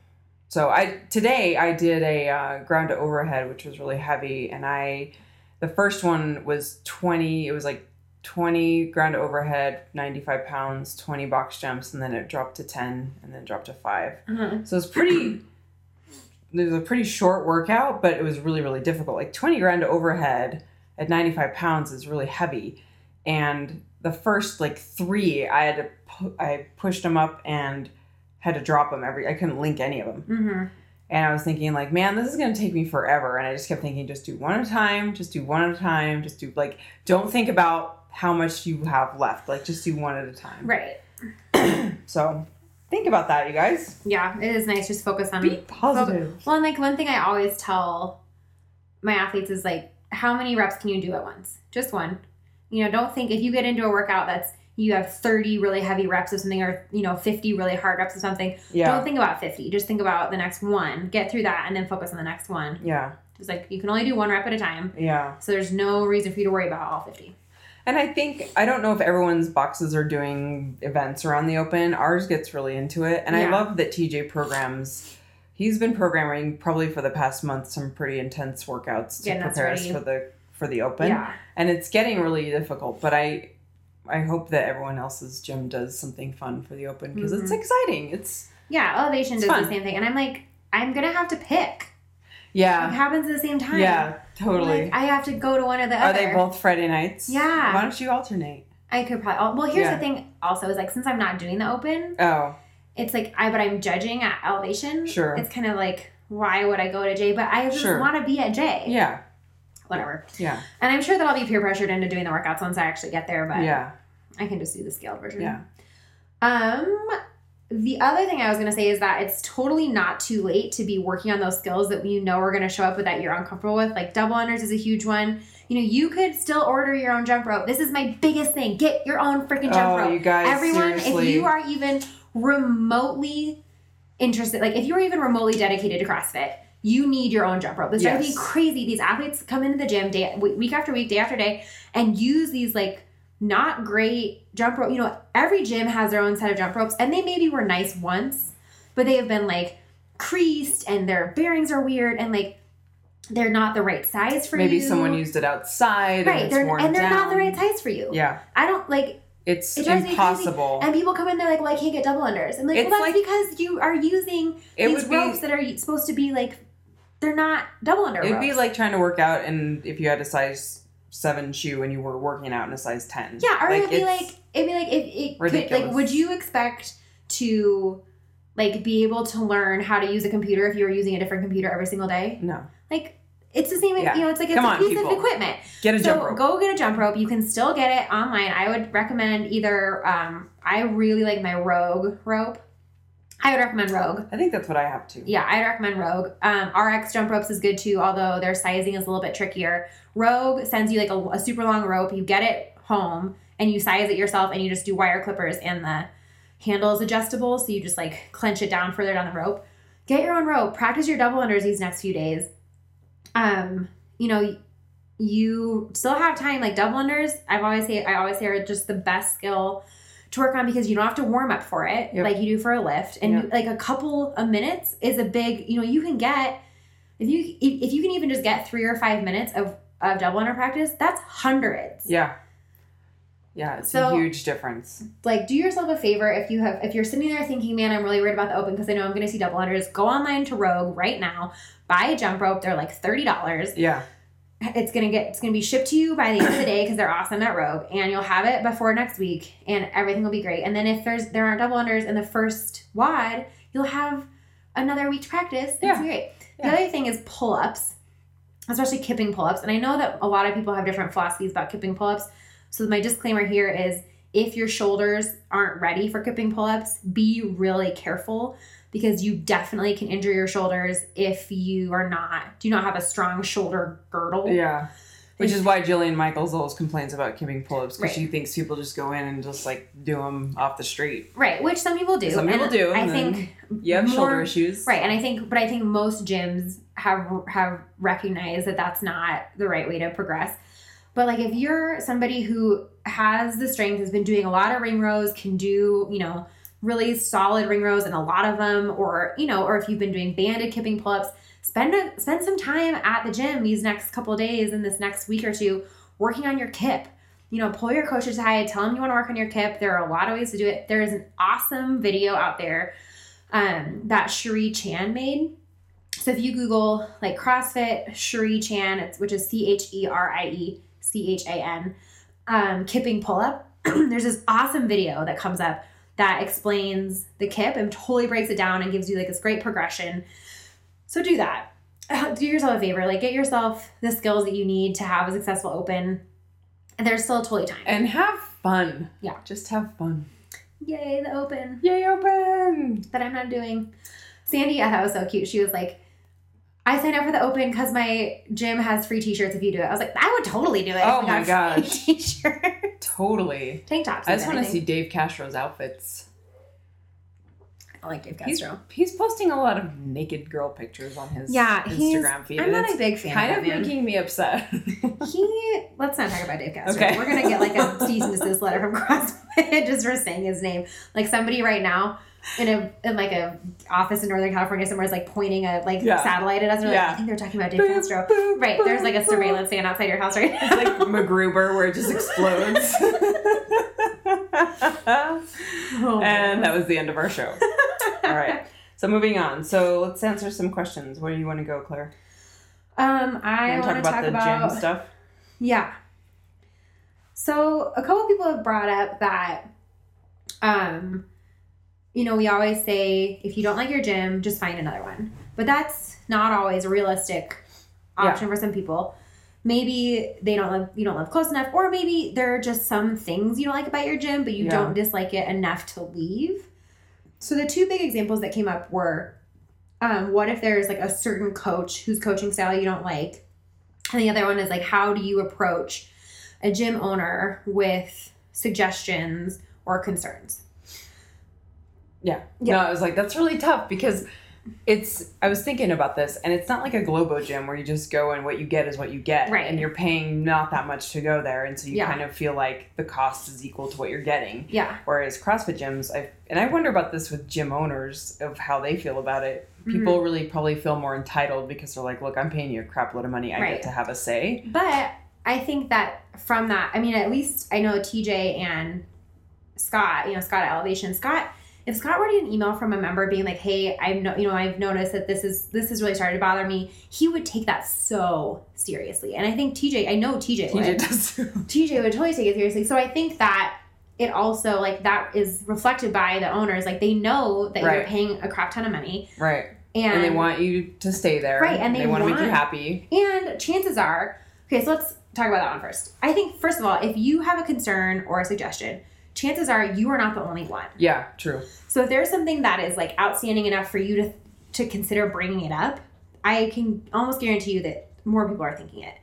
Speaker 1: So I today I did a uh, ground to overhead, which was really heavy, and I the first one was twenty. It was like twenty ground overhead, ninety five pounds, twenty box jumps, and then it dropped to ten, and then dropped to five.
Speaker 2: uh-huh.
Speaker 1: So it's pretty. It was a pretty short workout, but it was really really difficult. Like twenty ground overhead at ninety five pounds is really heavy, and the first like three I had to pu- I pushed them up and had to drop them every. I couldn't link any of them,
Speaker 2: hmm
Speaker 1: and I was thinking like, man, this is gonna take me forever. And I just kept thinking, just do one at a time, just do one at a time, just do like, don't think about how much you have left. Like, just do one at a time.
Speaker 2: right
Speaker 1: So think about that, you guys.
Speaker 2: yeah it is nice just focus on
Speaker 1: Be positive.
Speaker 2: Well, and like one thing I always tell my athletes is like, how many reps can you do at once? Just one. You know, don't think if you get into a workout that's you have 30 really heavy reps of something or, you know, 50 really hard reps of something,
Speaker 1: Yeah.
Speaker 2: don't think about 50. Just think about the next one. Get through that and then focus on the next one.
Speaker 1: Yeah.
Speaker 2: Just like you can only do one rep at a time.
Speaker 1: Yeah.
Speaker 2: So there's no reason for you to worry about all 50.
Speaker 1: And I think I don't know if everyone's boxes are doing events around the open. Ours gets really into it, and I love that TJ programs. He's been programming probably for the past month some pretty intense workouts to
Speaker 2: us
Speaker 1: prepare us for the for the open,
Speaker 2: Yeah.
Speaker 1: and it's getting really difficult. But I I hope that everyone else's gym does something fun for the open because it's
Speaker 2: Mhm.
Speaker 1: exciting. It's
Speaker 2: Yeah. Elevation
Speaker 1: It's
Speaker 2: does
Speaker 1: fun.
Speaker 2: the same thing. And I'm like, I'm going to have to pick. It
Speaker 1: yeah,
Speaker 2: happens at the same time.
Speaker 1: yeah, totally.
Speaker 2: Like, I have to go to one or the
Speaker 1: Are
Speaker 2: other.
Speaker 1: Are they both Friday nights?
Speaker 2: Yeah.
Speaker 1: Why don't you alternate?
Speaker 2: I could probably. oh, Well, here's
Speaker 1: Yeah.
Speaker 2: the thing. Also, is like since I'm not doing the open,
Speaker 1: Oh,
Speaker 2: it's like I but I'm judging at elevation.
Speaker 1: Sure.
Speaker 2: It's kind of like why would I go to J? But I just
Speaker 1: Sure.
Speaker 2: want to be at J.
Speaker 1: yeah,
Speaker 2: Whatever.
Speaker 1: yeah,
Speaker 2: And I'm sure that I'll be peer pressured into doing the workouts once I actually get there. But
Speaker 1: yeah,
Speaker 2: I can just do the scaled version.
Speaker 1: yeah.
Speaker 2: Um. The other thing I was going to say is that it's totally not too late to be working on those skills that you know are going to show up with that you're uncomfortable with. Like double unders is a huge one. You know, you could still order your own jump rope. This is my biggest thing. Get your own freaking jump
Speaker 1: Oh,
Speaker 2: rope.
Speaker 1: you guys,
Speaker 2: Everyone,
Speaker 1: seriously.
Speaker 2: if you are even remotely interested, like if you're even remotely dedicated to CrossFit, you need your own jump rope. This drives me
Speaker 1: Yes.
Speaker 2: crazy. These athletes come into the gym day week after week, day after day, and use these like not great jump rope. You know, every gym has their own set of jump ropes, and they maybe were nice once, but they have been like creased and their bearings are weird and like they're not the right size for
Speaker 1: Maybe
Speaker 2: you.
Speaker 1: Maybe someone used it outside
Speaker 2: right,
Speaker 1: and it's
Speaker 2: they're and they're not the right size for you.
Speaker 1: Yeah,
Speaker 2: I don't like
Speaker 1: it's
Speaker 2: It
Speaker 1: impossible.
Speaker 2: and people come in, they're like, "Well, I can't get double unders." I'm like,
Speaker 1: It's
Speaker 2: "Well, that's
Speaker 1: like-
Speaker 2: because you are using these
Speaker 1: would be
Speaker 2: ropes that are supposed to be like, they're not double under
Speaker 1: it'd be like trying to work out and if you had a size seven shoe and you were working out in a size ten.
Speaker 2: yeah, or it'd be like, it'd be like, if it could, like, would you expect to like be able to learn how to use a computer if you were using a different computer every single day?
Speaker 1: no.
Speaker 2: Like, it's the same.
Speaker 1: Yeah.
Speaker 2: You know, it's like it's
Speaker 1: Come
Speaker 2: a
Speaker 1: on,
Speaker 2: piece
Speaker 1: people.
Speaker 2: of equipment.
Speaker 1: Get a
Speaker 2: so
Speaker 1: jump rope.
Speaker 2: go get a jump rope. You can still get it online. I would recommend either. Um, I really like my Rogue rope. I would recommend Rogue.
Speaker 1: I think that's what I have too.
Speaker 2: Yeah, I'd recommend Rogue. Um, RX jump ropes is good too, although their sizing is a little bit trickier. Rogue sends you like a, a super long rope. You get it home and you size it yourself, and you just do wire clippers, and the handle is adjustable, so you just like clench it down further down the rope. Get your own rope. Practice your double unders these next few days. Um, you know, you still have time. Like double unders, I've always say I always say are just the best skill to work on because you don't have to warm up for it
Speaker 1: Yep.
Speaker 2: like you do for a lift, and
Speaker 1: Yep.
Speaker 2: you, like a couple of minutes is a big. You know, you can get if you if if you can even just get three or five minutes of of double under practice, that's hundreds.
Speaker 1: Yeah. Yeah, it's
Speaker 2: So-
Speaker 1: a huge difference.
Speaker 2: like do yourself a favor if you have if you're sitting there thinking man i'm really worried about the open because i know i'm going to see double unders go online to rogue right now buy a jump rope they're like $30
Speaker 1: Yeah.
Speaker 2: It's gonna get it's gonna be shipped to you by the end of the day because they're awesome at Rogue, and you'll have it before next week, and everything will be great. And then if there's there aren't double unders in the first WOD, you'll have another week to practice. And It's
Speaker 1: Yeah.
Speaker 2: great.
Speaker 1: Yeah.
Speaker 2: The other thing is pull ups, especially kipping pull ups. And I know that a lot of people have different philosophies about kipping pull ups. So my disclaimer here is if your shoulders aren't ready for kipping pull ups, be really careful because you definitely can injure your shoulders if you are not do not have a strong shoulder girdle.
Speaker 1: Yeah. Which is why Jillian Michaels always complains about kipping pull-ups because
Speaker 2: Right.
Speaker 1: she thinks people just go in and just like do them off the street.
Speaker 2: Right, which some people do.
Speaker 1: Some people
Speaker 2: and
Speaker 1: do,
Speaker 2: I think
Speaker 1: You have shoulder issues.
Speaker 2: Right, and I think, but I think most gyms have have recognized that that's not the right way to progress. But like, if you're somebody who has the strength, has been doing a lot of ring rows, can do you know really solid ring rows and a lot of them, or you know, or if you've been doing banded kipping pull ups, spend a, spend some time at the gym these next couple days in this next week or two working on your kip. You know, pull your coach aside, tell them you want to work on your kip. There are a lot of ways to do it. There is an awesome video out there um, that Cherie Chan made. So if you Google like CrossFit Cherie Chan, it's, which is C H E R I E C H A N, um, kipping pull up, there's this awesome video that comes up that explains the kip and totally breaks it down and gives you like this great progression. So do that. Uh, Do yourself a favor, like get yourself the skills that you need to have a successful open. And there's still totally time.
Speaker 1: And have fun.
Speaker 2: Yeah.
Speaker 1: Just have fun.
Speaker 2: Yay, the open.
Speaker 1: Yay, open!
Speaker 2: that I'm not doing. Sandy, I thought was so cute. She was like, I signed up for the open because my gym has free t-shirts if you do it. I was like, I would totally do it.
Speaker 1: Oh my gosh.
Speaker 2: T-shirt.
Speaker 1: Totally.
Speaker 2: Tank tops.
Speaker 1: I just want to see Dave Castro's outfits.
Speaker 2: I like Dave
Speaker 1: He's,
Speaker 2: Castro.
Speaker 1: he's posting a lot of naked girl pictures on his
Speaker 2: Yeah,
Speaker 1: Instagram feed.
Speaker 2: I'm not a big fan
Speaker 1: kind
Speaker 2: of
Speaker 1: of making me upset.
Speaker 2: He let's not talk about Dave Castro.
Speaker 1: Okay.
Speaker 2: We're gonna get like a cease and desist letter from CrossFit just for saying his name. Like somebody right now in a in like a office in Northern California somewhere is like pointing a like
Speaker 1: Yeah.
Speaker 2: satellite at us. And they're like, I think they're talking about Dave Castro. Right. There's like a surveillance stand outside your house right now.
Speaker 1: It's like MacGruber where it just explodes.
Speaker 2: Oh,
Speaker 1: and that was the end of our show. All right. So moving on. So let's answer some questions. Where do you want to go, Claire?
Speaker 2: Um, I want to talk, about
Speaker 1: the
Speaker 2: about
Speaker 1: gym stuff.
Speaker 2: yeah. So a couple people have brought up that, um, you know, we always say if you don't like your gym, just find another one, but that's not always a realistic option for some people. Maybe they don't live, you don't live close enough, or maybe there are just some things you don't like about your gym, but you
Speaker 1: Yeah.
Speaker 2: don't dislike it enough to leave. So the two big examples that came up were, um, what if there's like a certain coach whose coaching style you don't like, and the other one is like, how do you approach a gym owner with suggestions or concerns?
Speaker 1: Yeah.
Speaker 2: Yeah.
Speaker 1: No, I was like, that's really tough because it's I was thinking about this and it's not like a Globo gym where you just go and what you get is what you get.
Speaker 2: Right.
Speaker 1: And you're paying not that much to go there. And so you
Speaker 2: Yeah.
Speaker 1: kind of feel like the cost is equal to what you're getting.
Speaker 2: Yeah.
Speaker 1: Whereas CrossFit gyms, I and I wonder about this with gym owners of how they feel about it.
Speaker 2: Mm-hmm.
Speaker 1: People really probably feel more entitled because they're like, look, I'm paying you a crap load of money. I
Speaker 2: Right.
Speaker 1: get to have a say.
Speaker 2: But I think that from that, I mean, at least I know TJ and Scott, you know, Scott at Elevation, Scott, if Scott were to get an email from a member being like, "Hey, I've no, you know, I've noticed that this is this has really started to bother me," he would take that so seriously. And I think TJ, I know TJ,
Speaker 1: TJ
Speaker 2: would.
Speaker 1: does too.
Speaker 2: TJ would totally take it seriously. So I think that it also like that is reflected by the owners. Like they know that you're paying a crap ton of money,
Speaker 1: Right.
Speaker 2: and,
Speaker 1: And, they want you to stay there.
Speaker 2: Right, and they
Speaker 1: want to make you happy.
Speaker 2: And chances are, okay, so let's talk about that one first. I think, first of all, if you have a concern or a suggestion, chances are you are not the only one.
Speaker 1: Yeah, true.
Speaker 2: So if there's something that is like outstanding enough for you to to consider bringing it up, I can almost guarantee you that more people are thinking it.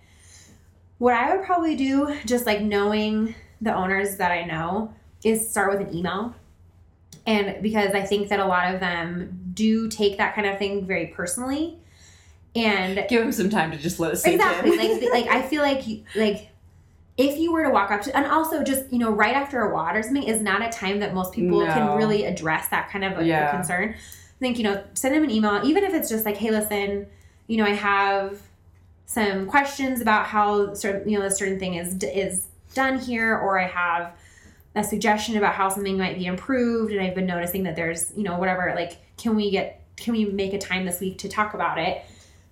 Speaker 2: What I would probably do, just like knowing the owners that I know, is start with an email. And because I think that a lot of them do take that kind of thing very personally. And
Speaker 1: Give them some time to just let it sink
Speaker 2: exactly
Speaker 1: in.
Speaker 2: like like i feel like like if you were to walk up to and also just you know right after a WOD or something is not a time that most people
Speaker 1: No.
Speaker 2: can really address that kind of a, a concern i think you know send them an email even if it's just like hey listen you know i have some questions about how certain you know a certain thing is is done here or i have a suggestion about how something might be improved and i've been noticing that there's you know whatever like can we get can we make a time this week to talk about it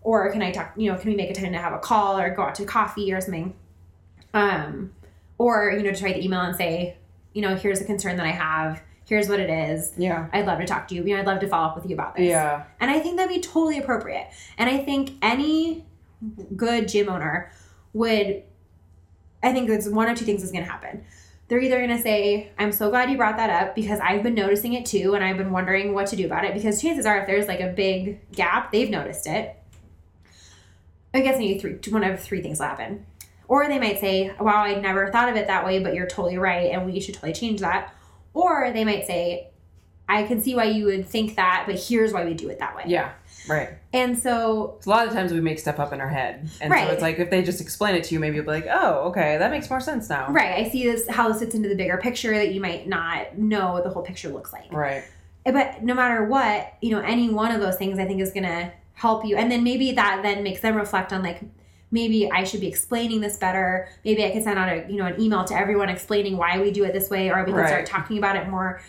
Speaker 2: or can I talk, you know, can we make a time to have a call or go out to coffee or something? Um, or, you know, just write the email and say, you know, here's a concern that I have. Here's what it is.
Speaker 1: Yeah.
Speaker 2: I'd love to talk to you. You know, I'd love to follow up with you about this.
Speaker 1: Yeah.
Speaker 2: And I think that'd be totally appropriate. And I think any good gym owner would, I think it's one or two things is going to happen. They're either going to say, I'm so glad you brought that up because I've been noticing it too and I've been wondering what to do about it. Because chances are, if there's like a big gap, they've noticed it. I guess maybe three, one of three things will happen. Or they might say, wow, I never thought of it that way, but you're totally right and we should totally change that. Or they might say, I can see why you would think that, but here's why we do it that way.
Speaker 1: Yeah. Right.
Speaker 2: And so,
Speaker 1: A lot of times we make stuff up in our head. And
Speaker 2: Right.
Speaker 1: so it's like if they just explain it to you, maybe you'll be like, oh, okay, that makes more sense now.
Speaker 2: right, I see this how this fits into the bigger picture that you might not know what the whole picture looks like.
Speaker 1: Right.
Speaker 2: Eh, but no matter what, you know, any one of those things I think is going to help you. And then maybe that then makes them reflect on like maybe I should be explaining this better. Maybe I could send out a, you know, an email to everyone explaining why we do it this way or we can
Speaker 1: Right.
Speaker 2: start talking about it more.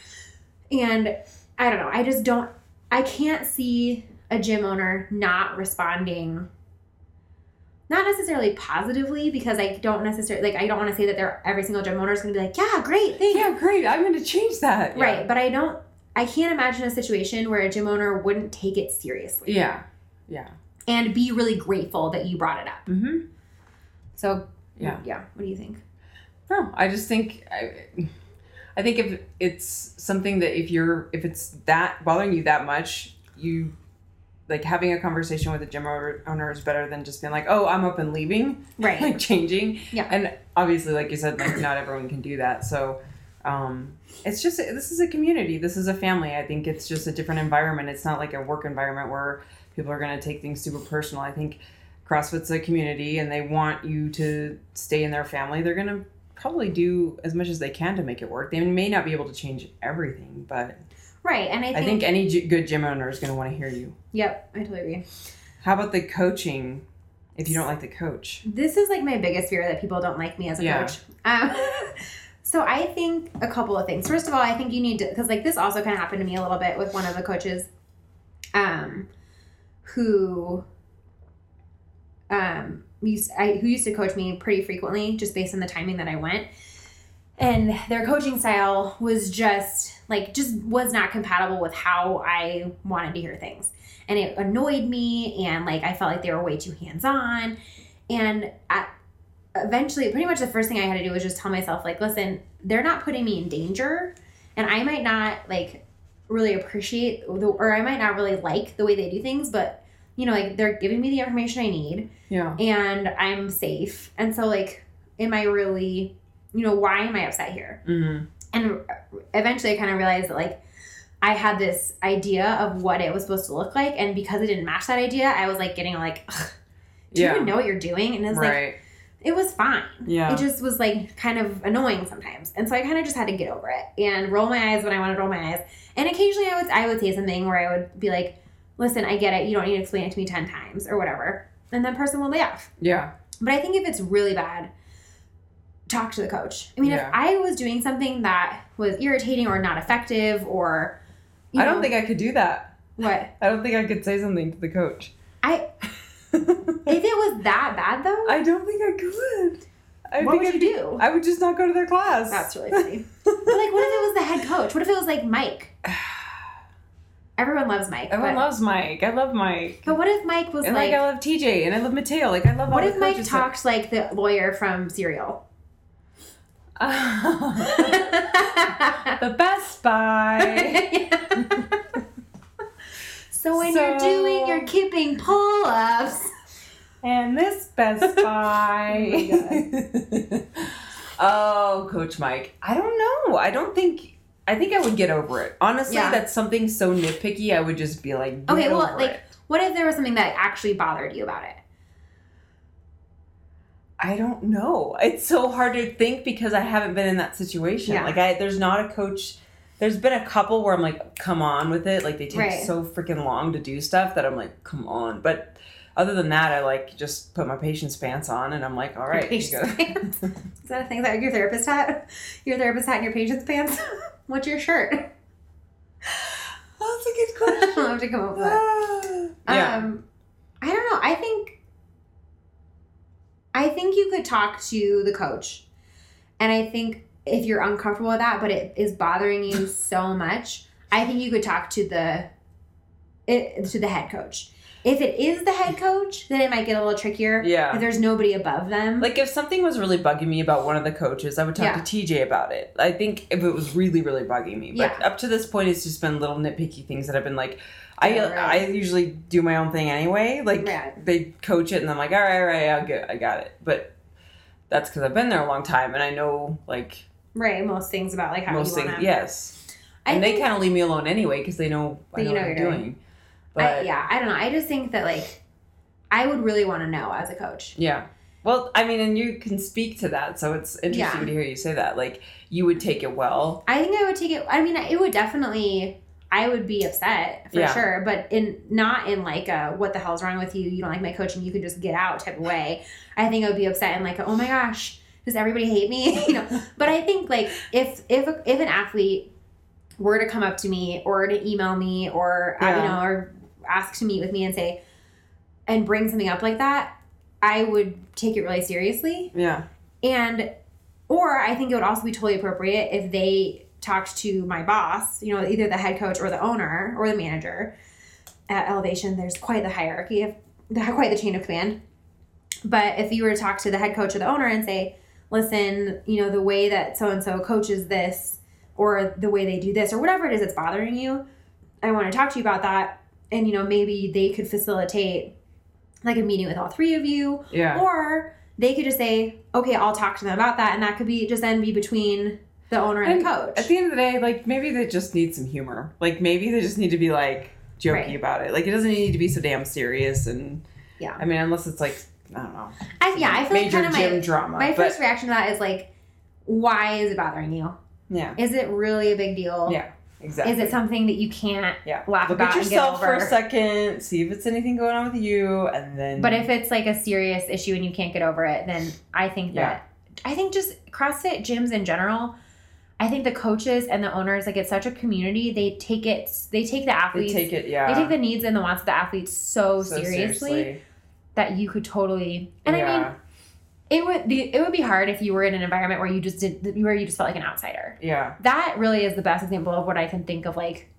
Speaker 2: And I don't know, I just don't I can't see a gym owner not responding not necessarily positively because I don't necessarily like I don't want to say that they're every single gym owner is going to be like, "Yeah, great. Thanks."
Speaker 1: Yeah, great. I'm going to change that. Yeah.
Speaker 2: Right, but I don't I can't imagine a situation where a gym owner wouldn't take it seriously
Speaker 1: Yeah. Yeah.
Speaker 2: And be really grateful that you brought it up.
Speaker 1: Mm-hmm.
Speaker 2: So,
Speaker 1: Yeah.
Speaker 2: Yeah, what do you think?
Speaker 1: No, I just think I, I think if it's something that if you're if it's that bothering you that much, you like having a conversation with a gym owner owner is better than just being like, oh, I'm up and leaving,
Speaker 2: Right.
Speaker 1: like changing.
Speaker 2: Yeah.
Speaker 1: And obviously, like you said, like not everyone can do that. So. Um, it's just this is a community. This is a family. I think it's just a different environment. It's not like a work environment where people are going to take things super personal. I think CrossFit's a community, and they want you to stay in their family. They're going to probably do as much as they can to make it work. They may not be able to change everything, but
Speaker 2: Right, and I
Speaker 1: I
Speaker 2: think,
Speaker 1: think any g- good gym owner is going to want to hear you.
Speaker 2: yep, I totally agree.
Speaker 1: How about the coaching? If you don't like the coach,
Speaker 2: This is like my biggest fear that people don't like me as a
Speaker 1: Yeah.
Speaker 2: coach. Um, so I think a couple of things. First of all, I think you need to because like this also kind of happened to me a little bit with one of the coaches, um, who, um, used I, who used to coach me pretty frequently just based on the timing that I went. And their coaching style was just like just was not compatible with how I wanted to hear things. And it annoyed me and like i felt like they were way too hands-on. And at, eventually pretty much the first thing i had to do was just tell myself like listen they're not putting me in danger. And i might not like really appreciate the, or i might not really like the way they do things but you know like they're giving me the information i need.
Speaker 1: Yeah,
Speaker 2: and i'm safe. And so like am i really you know why am i upset here?
Speaker 1: Mm-hmm.
Speaker 2: and eventually I kind of realized that like I had this idea of what it was supposed to look like, and because it didn't match that idea, I was like getting like, "Ugh, do you even know what you're doing? And it's like
Speaker 1: right,
Speaker 2: it was fine.
Speaker 1: yeah,
Speaker 2: It just was like kind of annoying sometimes, and so I kind of just had to get over it and roll my eyes when I wanted to roll my eyes. And occasionally I would I would say something where I would be like, "Listen, I get it. You don't need to explain it to me ten times or whatever," and that person would laugh.
Speaker 1: yeah,
Speaker 2: But I think if it's really bad, talk to the coach. I mean,
Speaker 1: Yeah.
Speaker 2: if I was doing something that was irritating or not effective or you
Speaker 1: I don't think I could do that.
Speaker 2: what
Speaker 1: I don't think I could say something to the coach.
Speaker 2: I if it was that bad though,
Speaker 1: I don't think I could. I
Speaker 2: what would
Speaker 1: I'd
Speaker 2: you do?
Speaker 1: I would just not go to their class.
Speaker 2: That's really funny. but like, what if it was the head coach? What if it was like Mike? Everyone loves Mike.
Speaker 1: Everyone
Speaker 2: but,
Speaker 1: loves Mike. I love Mike.
Speaker 2: but what if Mike was
Speaker 1: And
Speaker 2: like?
Speaker 1: like, I love TJ and I love Mateo. Like I love all
Speaker 2: what if Mike talked like the lawyer from Serial?
Speaker 1: the Best Buy.
Speaker 2: so when you're
Speaker 1: So-
Speaker 2: doing your kipping pull-ups,
Speaker 1: and this Best oh Buy. oh, Coach Mike. I don't know. I don't think. I think I would get over it. Honestly,
Speaker 2: Yeah.
Speaker 1: that's something so nitpicky. I would just be like, get
Speaker 2: Okay, well,
Speaker 1: over
Speaker 2: like-
Speaker 1: it.
Speaker 2: what if there was something that actually bothered you about it?
Speaker 1: I don't know. It's so hard to think because I haven't been in that situation.
Speaker 2: Yeah.
Speaker 1: Like I there's not a coach there's been a couple where I'm like, come on with it. Like they take
Speaker 2: Right.
Speaker 1: so freaking long to do stuff that I'm like, come on. But other than that, I like just put my patient's pants on and I'm like, all right,
Speaker 2: Patient's pants. Is that a thing that your therapist hat? Your therapist hat and your patient's pants? What's your shirt?
Speaker 1: That's a good question.
Speaker 2: I'll have to come up with that.
Speaker 1: yeah.
Speaker 2: Um, I don't know. I think I think you could talk to the coach. And I think if you're uncomfortable with that, but it is bothering you so much, I think you could talk to the it, to the head coach. If it is the head coach, then it might get a little trickier.
Speaker 1: Yeah.
Speaker 2: If there's nobody above them.
Speaker 1: Like if something was really bugging me about one of the coaches, I would talk
Speaker 2: Yeah.
Speaker 1: to TJ about it. I think if it was really, really bugging me. But
Speaker 2: Yeah.
Speaker 1: up to this point, it's just been little nitpicky things that have been like, I
Speaker 2: Yeah, right.
Speaker 1: I usually do my own thing anyway. Like they coach it, and I'm like, all right, all right, I'll get, I got it. But that's because I've been there a long time, and I know like
Speaker 2: right, most things about like how
Speaker 1: most
Speaker 2: you
Speaker 1: things.
Speaker 2: wanna,
Speaker 1: Yes,
Speaker 2: I
Speaker 1: and they kind of leave me alone anyway because they know I know
Speaker 2: you know
Speaker 1: what I'm
Speaker 2: you're doing.
Speaker 1: doing. But
Speaker 2: I, yeah, I don't know. I just think that like I would really want to know as a coach.
Speaker 1: Yeah. Well, I mean, and you can speak to that, so it's interesting
Speaker 2: Yeah.
Speaker 1: to hear you say that. Like, you would take it well.
Speaker 2: I think I would take it. I mean, it would definitely. I would be upset for
Speaker 1: Yeah.
Speaker 2: sure, but in not in like a what the hell's wrong with you? You don't like my coaching. You can just get out type of way. I think I would be upset and like, oh my gosh, does everybody hate me? you know. But I think like if if if an athlete were to come up to me or to email me or uh, you know or ask to meet with me and say and bring something up like that, I would take it really seriously.
Speaker 1: Yeah.
Speaker 2: And or I think it would also be totally appropriate if they talked to my boss, you know, either the head coach or the owner or the manager at Elevation. There's quite the hierarchy of the quite the chain of command. But if you were to talk to the head coach or the owner and say, "Listen, you know, the way that so and so coaches this or the way they do this or whatever it is that's bothering you, I want to talk to you about that." And you know, maybe they could facilitate like a meeting with all three of you
Speaker 1: Yeah.
Speaker 2: or they could just say, okay, I'll talk to them about that. And that could be just then be between the owner and,
Speaker 1: And
Speaker 2: the coach.
Speaker 1: At the end of the day, like, maybe they just need some humor. Like, maybe they just need to be, like, jokey
Speaker 2: Right.
Speaker 1: about it. Like, it doesn't need to be so damn serious. And,
Speaker 2: Yeah.
Speaker 1: I mean, unless it's, like, I don't know.
Speaker 2: I, yeah, I feel
Speaker 1: major
Speaker 2: like kind of
Speaker 1: gym
Speaker 2: my,
Speaker 1: drama.
Speaker 2: my first reaction to that is like, why is it bothering you?
Speaker 1: yeah.
Speaker 2: Is it really a big deal?
Speaker 1: Yeah. Exactly.
Speaker 2: Is it something that you can't
Speaker 1: Yeah.
Speaker 2: laugh
Speaker 1: Look
Speaker 2: about
Speaker 1: at
Speaker 2: and get
Speaker 1: yourself for a second, see if it's anything going on with you, and then.
Speaker 2: But if it's like a serious issue and you can't get over it, then I think that I think just CrossFit gyms in general. I think the coaches and the owners, like it's such a community. They take it. They take the athletes, they
Speaker 1: take it, yeah.
Speaker 2: they take the needs and the wants of the athletes so,
Speaker 1: so
Speaker 2: seriously, that you could totally. And I mean, it would be it would be hard if you were in an environment where you just did where you just felt like an outsider.
Speaker 1: Yeah.
Speaker 2: That really is the best example of what I can think of. Like,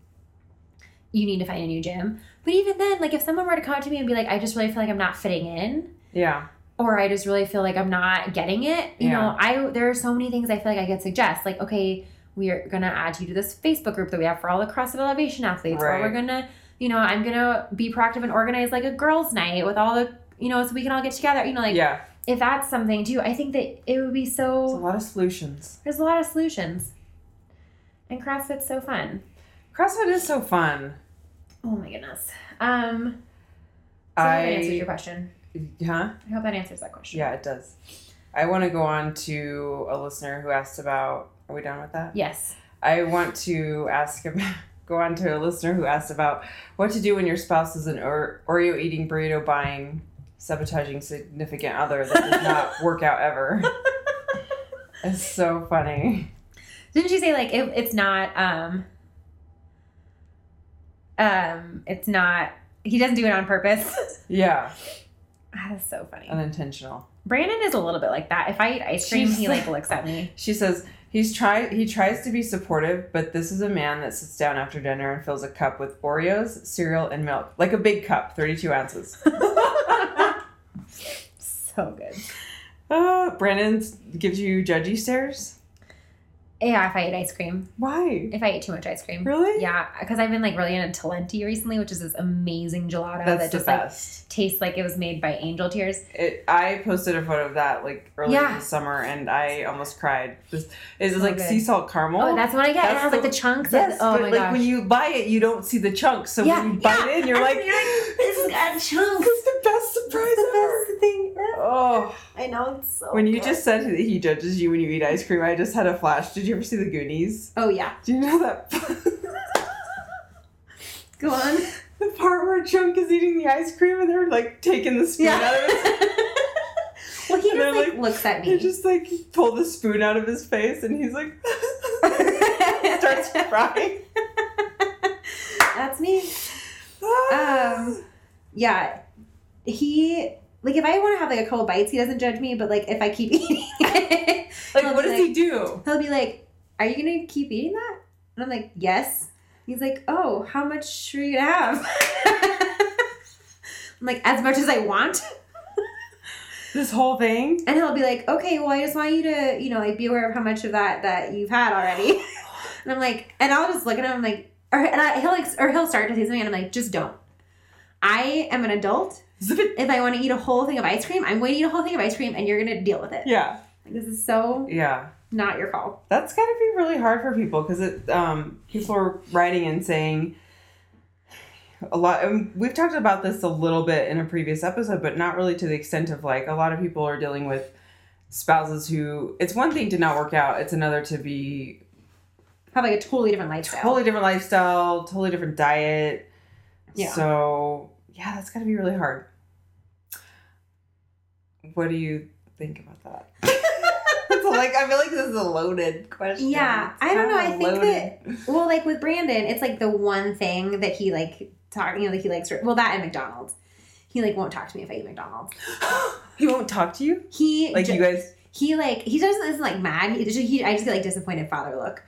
Speaker 2: you need to find a new gym. But even then, like if someone were to come up to me and be like, "I just really feel like I'm not fitting in,"
Speaker 1: Yeah.
Speaker 2: or I just really feel like I'm not getting it. You
Speaker 1: Yeah.
Speaker 2: know, I there are so many things I feel like I could suggest. Like, okay, we are gonna add you to this Facebook group that we have for all the CrossFit Elevation athletes,
Speaker 1: Right.
Speaker 2: or we're gonna, you know, I'm gonna be proactive and organize like a girls' night with all the, you know, so we can all get together. You know, like
Speaker 1: yeah.
Speaker 2: if that's something too, I think that it would be so
Speaker 1: There's a lot of solutions.
Speaker 2: There's a lot of solutions, and CrossFit's so fun.
Speaker 1: CrossFit is so fun.
Speaker 2: Oh my goodness. Um, so I hope that answers your question.
Speaker 1: huh?
Speaker 2: I hope that answers that question.
Speaker 1: Yeah, it does. I want to go on to a listener who asked about. Are we done with that?
Speaker 2: Yes.
Speaker 1: I want to ask about. Go on to a listener who asked about what to do when your spouse is an or- Oreo eating, burrito buying, sabotaging significant other that does not work out ever. It's so funny.
Speaker 2: Didn't she say like it, it's not um um it's not he doesn't do it on purpose.
Speaker 1: Yeah,
Speaker 2: that is so funny.
Speaker 1: unintentional.
Speaker 2: Brandon is a little bit like that. If I eat ice cream,
Speaker 1: She's
Speaker 2: he like looks at me.
Speaker 1: She says he's try he tries to be supportive, but this is a man that sits down after dinner and fills a cup with Oreos, cereal, and milk, like a big cup, thirty-two ounces.
Speaker 2: So good.
Speaker 1: uh, Brandon gives you judgy stares.
Speaker 2: Yeah, if I eat ice cream.
Speaker 1: Why?
Speaker 2: If I eat too much ice cream.
Speaker 1: Really?
Speaker 2: Yeah, because I've been like really into Talenti recently, which is this amazing gelato
Speaker 1: That's
Speaker 2: that
Speaker 1: the
Speaker 2: just like tastes like it was made by angel tears.
Speaker 1: It, I posted a photo of that like earlier
Speaker 2: Yeah.
Speaker 1: this summer, and I almost cried. This is
Speaker 2: So
Speaker 1: like
Speaker 2: good.
Speaker 1: sea salt caramel.
Speaker 2: Oh, that's what I get. and it
Speaker 1: That's
Speaker 2: has like
Speaker 1: the-
Speaker 2: the chunks.
Speaker 1: yes,
Speaker 2: oh
Speaker 1: but
Speaker 2: my
Speaker 1: like
Speaker 2: gosh.
Speaker 1: when you buy it, you don't see the chunks. So
Speaker 2: Yeah,
Speaker 1: when you bite
Speaker 2: yeah.
Speaker 1: in, you're
Speaker 2: And
Speaker 1: like,
Speaker 2: you're like, this has got chunks.
Speaker 1: It's the best surprise The ever.
Speaker 2: thing
Speaker 1: Oh,
Speaker 2: I know it's so.
Speaker 1: when you
Speaker 2: good.
Speaker 1: just said that he judges you when you eat ice cream, I just had a flash. Did you ever see the Goonies?
Speaker 2: Oh yeah.
Speaker 1: Do you know that
Speaker 2: Go on.
Speaker 1: the part where Chunk is eating the ice cream and they're like taking the spoon out of it?
Speaker 2: well, he just like,
Speaker 1: like-
Speaker 2: looks at
Speaker 1: They
Speaker 2: me.
Speaker 1: just like pull the spoon out of his face and he's like starts crying.
Speaker 2: That's me. Um, yeah. he like if I want to have like a couple bites, he doesn't judge me. But like if I keep eating, it,
Speaker 1: Like, what does
Speaker 2: like-
Speaker 1: he do?
Speaker 2: he'll be like, "Are you gonna keep eating that?" And I'm like, "Yes." He's like, "Oh, how much are you gonna have?" I'm like, "As much as I want."
Speaker 1: This whole thing?
Speaker 2: And he'll be like, "Okay, well, I just want you to, you know, like be aware of how much of that that you've had already." and I'm like, and I'll just look at him I'm like, or and I, he'll like, or he'll start to say something, and I'm like, "Just don't." I am an adult. If I want to eat a whole thing of ice cream, I'm going to eat a whole thing of ice cream, and you're gonna deal with it.
Speaker 1: Yeah.
Speaker 2: Like, this is so
Speaker 1: Yeah.
Speaker 2: not your call.
Speaker 1: That's got to be really hard for people because it um, people are writing and saying a lot. And we've talked about this a little bit in a previous episode, but not really to the extent of like a lot of people are dealing with spouses who. It's one thing to not work out; it's another to be
Speaker 2: Have like a totally different lifestyle.
Speaker 1: totally different lifestyle, totally different diet.
Speaker 2: Yeah.
Speaker 1: So yeah, that's got to be really hard. What do you think about that? It's like I feel like this is a loaded question.
Speaker 2: Yeah, I don't know. I think
Speaker 1: loaded.
Speaker 2: Well, like with Brandon, it's like the one thing that he like talk. You know, that he likes. Well, that and McDonald's. He like won't talk to me if I eat McDonald's.
Speaker 1: he won't talk to you.
Speaker 2: He
Speaker 1: Like
Speaker 2: ju-
Speaker 1: you guys.
Speaker 2: he like he doesn't isn't like mad. He, he I just get like disappointed father look.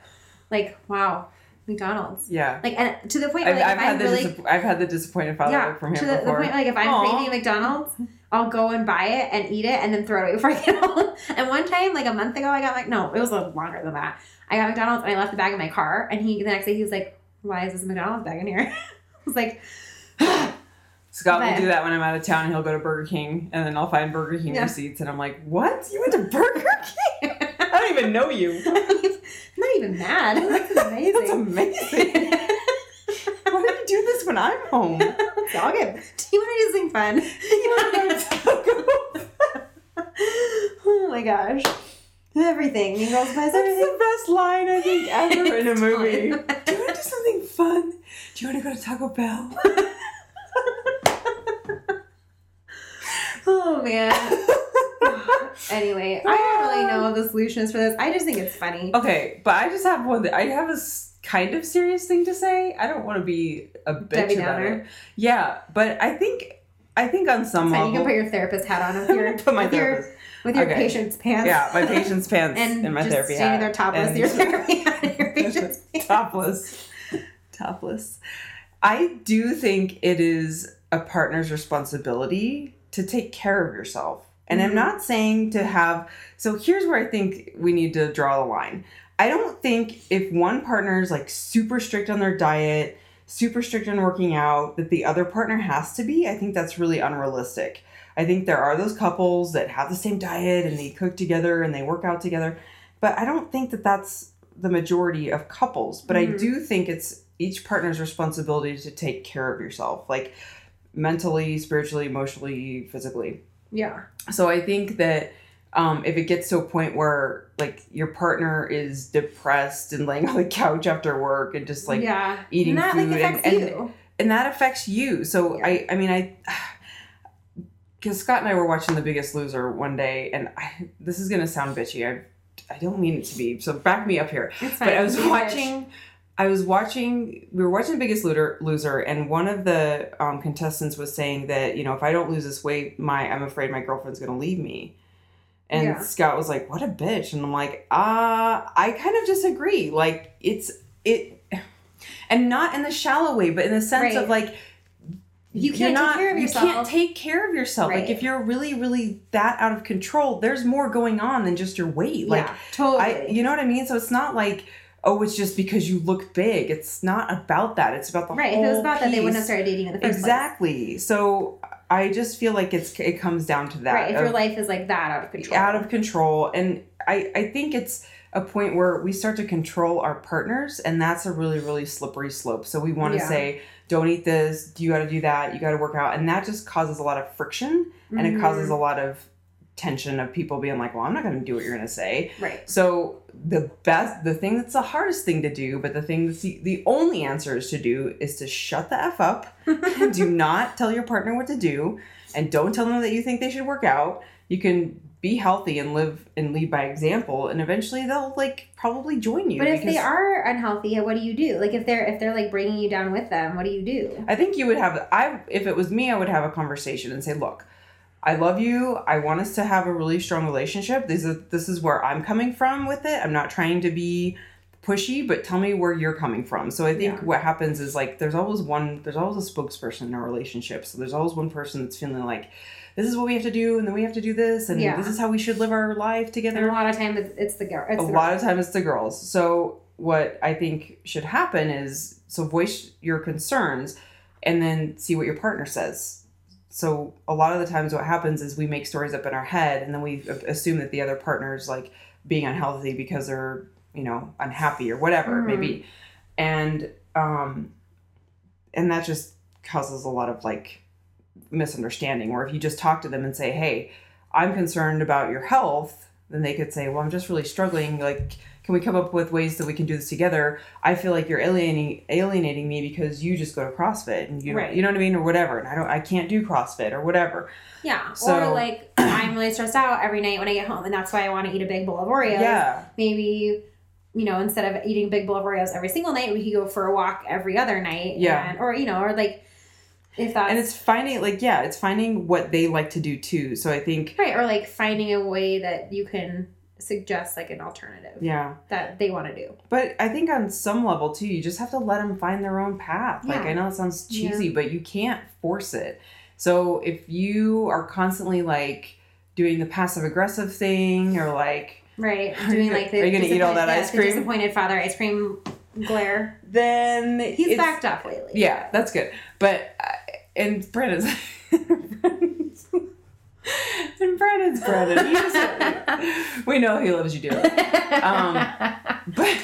Speaker 2: Like wow, McDonald's.
Speaker 1: Yeah.
Speaker 2: Like and to the point where
Speaker 1: I've,
Speaker 2: like
Speaker 1: I've had
Speaker 2: I'm
Speaker 1: the
Speaker 2: really
Speaker 1: I've had the disappointed father
Speaker 2: yeah
Speaker 1: from him
Speaker 2: to the, the point like if I'm
Speaker 1: Aw.
Speaker 2: craving McDonald's, I'll go and buy it and eat it and then throw it away before I get home. And one time, like a month ago, I got like no, it was a longer than that. I got McDonald's and I left the bag in my car. And he the next day he was like, "Why is this McDonald's bag in here?" I was like,
Speaker 1: Scott
Speaker 2: But-
Speaker 1: will do that when I'm out of town. He'll go to Burger King, and then I'll find Burger King
Speaker 2: Yeah.
Speaker 1: receipts, and I'm like, "What? You went to Burger King? I don't even know you."
Speaker 2: Not even mad. That's
Speaker 1: That's
Speaker 2: amazing.
Speaker 1: amazing. Why do you do this when I'm home?
Speaker 2: All good. Do you want to do something fun?
Speaker 1: You wanna go
Speaker 2: oh my gosh. Everything. Mean Girls buys
Speaker 1: That's
Speaker 2: everything.
Speaker 1: the best line I think ever in a movie.
Speaker 2: fine.
Speaker 1: Do you want to do something fun? Do you want to go to Taco Bell?
Speaker 2: Oh man. Anyway, I don't really ah. know the solutions for this. I just think it's funny.
Speaker 1: okay, but I just have one. That, I have a kind of serious thing to say. I don't want to be a bitch
Speaker 2: Debbie
Speaker 1: about
Speaker 2: Downer.
Speaker 1: it. Yeah, but I think I think on some level,
Speaker 2: You can put your therapist hat on with your
Speaker 1: put my
Speaker 2: with your, with your
Speaker 1: Okay.
Speaker 2: patient's pants.
Speaker 1: Yeah, my patient's pants
Speaker 2: and
Speaker 1: and my
Speaker 2: just
Speaker 1: therapy
Speaker 2: standing
Speaker 1: hat.
Speaker 2: there topless.
Speaker 1: And-
Speaker 2: Your therapy hat your patient's pants.
Speaker 1: topless topless i do think it is a partner's responsibility to take care of yourself and
Speaker 2: Mhm.
Speaker 1: i'm not saying to have so here's where i think we need to draw the line i don't think if one partner is like super strict on their diet super strict on working out that the other partner has to be i think that's really unrealistic i think there are those couples that have the same diet and they cook together and they work out together but i don't think that that's the majority of couples but i
Speaker 2: Mhm.
Speaker 1: do think it's each partner's responsibility to take care of yourself like mentally spiritually emotionally physically
Speaker 2: Yeah.
Speaker 1: so i think that um, if it gets to a point where like your partner is depressed and laying on the couch after work and just like
Speaker 2: yeah.
Speaker 1: eating
Speaker 2: and that
Speaker 1: food
Speaker 2: like
Speaker 1: and-
Speaker 2: affects
Speaker 1: and-
Speaker 2: you.
Speaker 1: and that affects you. So
Speaker 2: Yeah.
Speaker 1: I, I mean, I, because Scott and I were watching The Biggest Loser one day, and I, this is gonna sound bitchy. I, I don't mean it to be. So back me up here.
Speaker 2: It's.
Speaker 1: But I was watching. I was watching. We were watching The Biggest Loser, and one of the um, contestants was saying that you know if I don't lose this weight, my I'm afraid my girlfriend's gonna leave me. And
Speaker 2: Yeah.
Speaker 1: Scott was like, "What a bitch!" And I'm like, "Uh, I kind of disagree. Like, it's it, and not in the shallow way, but in the sense
Speaker 2: Right.
Speaker 1: of like,
Speaker 2: You can't take care of yourself.
Speaker 1: You can't take care of yourself. Like, if you're really, really that out of control, there's more going on than just your weight. Like,
Speaker 2: yeah, totally.
Speaker 1: I, you know what I mean? So it's not like, oh, it's just because you look big. It's not about that. It's about the
Speaker 2: right. If
Speaker 1: whole
Speaker 2: it was about that, they wouldn't have
Speaker 1: piece.
Speaker 2: started dating in the first
Speaker 1: Exactly. So I just feel like it's it comes down to that.
Speaker 2: Right. If your life is like that out of control.
Speaker 1: out of control and I, I think it's a point where we start to control our partners and that's a really really slippery slope so we want to
Speaker 2: Yeah.
Speaker 1: say don't eat this do you got to do that you got to work out and that just causes a lot of friction and it
Speaker 2: Mhm.
Speaker 1: causes a lot of tension of people being like well i'm not going to do what you're going to say
Speaker 2: right.
Speaker 1: so the best the thing that's the hardest thing to do but the thing that's the, the only answer is to do is to shut the f up do not tell your partner what to do and don't tell them that you think they should work out you can be healthy and live and lead by example and eventually they'll like probably join you
Speaker 2: But if they are unhealthy, what do you do? Like if they're if they're like bringing you down with them, what do you do?
Speaker 1: I think you would have I if it was me I would have a conversation and say look I love you I want us to have a really strong relationship this is this is where I'm coming from with it I'm not trying to be pushy but tell me where you're coming from so I think
Speaker 2: Yeah.
Speaker 1: what happens is like there's always one there's always a spokesperson in a relationship so there's always one person that's feeling like this is what we have to do and then we have to do this and
Speaker 2: Yeah.
Speaker 1: this is how we should live our life
Speaker 2: And
Speaker 1: together
Speaker 2: a lot of times it's, it's the girl. It's
Speaker 1: a
Speaker 2: the
Speaker 1: lot
Speaker 2: girl.
Speaker 1: of time it's the girls. So what I think should happen is so voice your concerns and then see what your partner says. So a lot of the times what happens is we make stories up in our head and then we assume that the other partner's like being unhealthy because they're, you know, unhappy or whatever it may be. And um and that just causes a lot of like misunderstanding or if you just talk to them and say, "Hey, I'm concerned about your health," then they could say, "Well, I'm just really struggling. Like, can we come up with ways that we can do this together? I feel like you're alienating alienating me because you just go to CrossFit and you
Speaker 2: Right.
Speaker 1: you know what I mean, or whatever. And I don't, I can't do CrossFit or whatever.
Speaker 2: Yeah. or like I'm really stressed out every night when I get home, and that's why I want to eat a big bowl of Oreos.
Speaker 1: Yeah,
Speaker 2: Maybe you know instead of eating a big bowl of Oreos every single night, we could go for a walk every other night.
Speaker 1: Yeah.
Speaker 2: And, or you know, or like if that's
Speaker 1: and it's finding like yeah, it's finding what they like to do too. So I think
Speaker 2: right, or like finding a way that you can suggest like an alternative
Speaker 1: yeah,
Speaker 2: that they want to do.
Speaker 1: but I think on some level too, you just have to let them find their own path. Like I know it sounds cheesy, but you can't force it. So if you are constantly like doing the passive aggressive thing or like
Speaker 2: Right. Doing like the
Speaker 1: are you gonna eat all that ice cream?
Speaker 2: Disappointed father ice cream glare.
Speaker 1: then
Speaker 2: He's backed up lately.
Speaker 1: Yeah, that's good. But uh, and Brennan's and Brennan's Brennan. He just, we know he loves you dearly. Um, But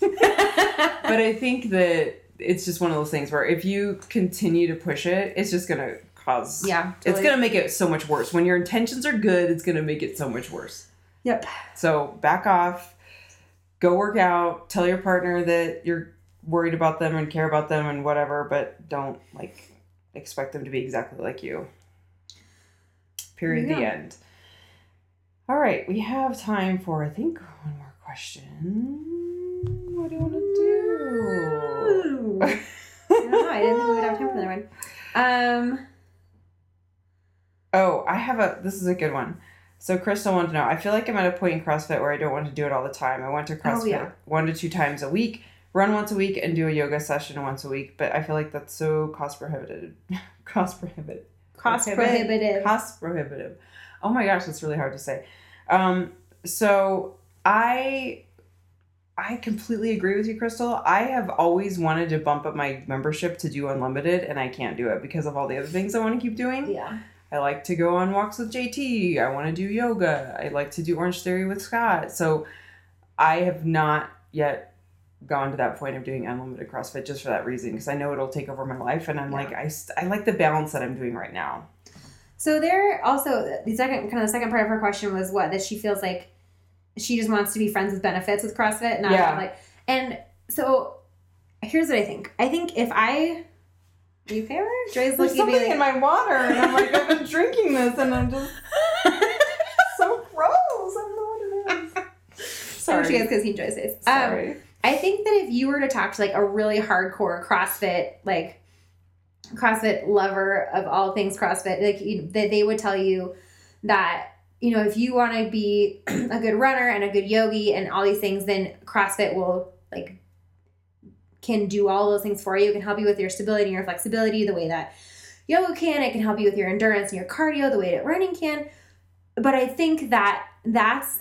Speaker 1: but I think that it's just one of those things where if you continue to push it, it's just gonna cause
Speaker 2: yeah.
Speaker 1: it's gonna make it so much worse. When your intentions are good, it's gonna make it so much worse.
Speaker 2: Yep.
Speaker 1: So back off, go work out, tell your partner that you're worried about them and care about them and whatever, but don't like expect them to be exactly like you. Period. The end. All right, we have time for I think one more question. What do you want to
Speaker 2: don't. I didn't think we would have time for another one. Um.
Speaker 1: Oh, I have a. This is a good one. So Crystal wanted to know. I feel like I'm at a point in CrossFit where I don't want to do it all the time. I want to CrossFit
Speaker 2: Oh, yeah.
Speaker 1: one to two times a week, run once a week, and do a yoga session once a week. But I feel like that's so cost prohibitive. cost prohibitive.
Speaker 2: Cost
Speaker 1: Prohibitive. Cost prohibitive. Oh my gosh, that's really hard to say. Um, so I I completely agree with you, Crystal. I have always wanted to bump up my membership to do unlimited, and I can't do it because of all the other things I want to keep doing.
Speaker 2: Yeah.
Speaker 1: I like to go on walks with JT. I want to do yoga. I like to do Orange Theory with Scott. So I have not yet gone to that point of doing unlimited CrossFit just for that reason because I know it'll take over my life, and I'm
Speaker 2: Yeah.
Speaker 1: like I, st- I like the balance that I'm doing right now.
Speaker 2: So there also the second kind of the second part of her question was what that she feels like she just wants to be friends with benefits with CrossFit, not
Speaker 1: Yeah.
Speaker 2: like and so here's what I think. I think if I are you there? Joy's
Speaker 1: There's
Speaker 2: looking at
Speaker 1: something
Speaker 2: me
Speaker 1: in my water, and I'm like I've been drinking this, and I'm just so gross. I don't know what it is.
Speaker 2: Sorry. She has because he enjoys. Um,
Speaker 1: Sorry.
Speaker 2: I think that if you were to talk to like a really hardcore CrossFit, like CrossFit lover of all things CrossFit, like you, that they would tell you that you know if you want to be a good runner and a good yogi and all these things, then CrossFit will like can do all those things for you. It can help you with your stability and your flexibility, the way that yoga can. It can help you with your endurance and your cardio, the way that running can. But I think that that's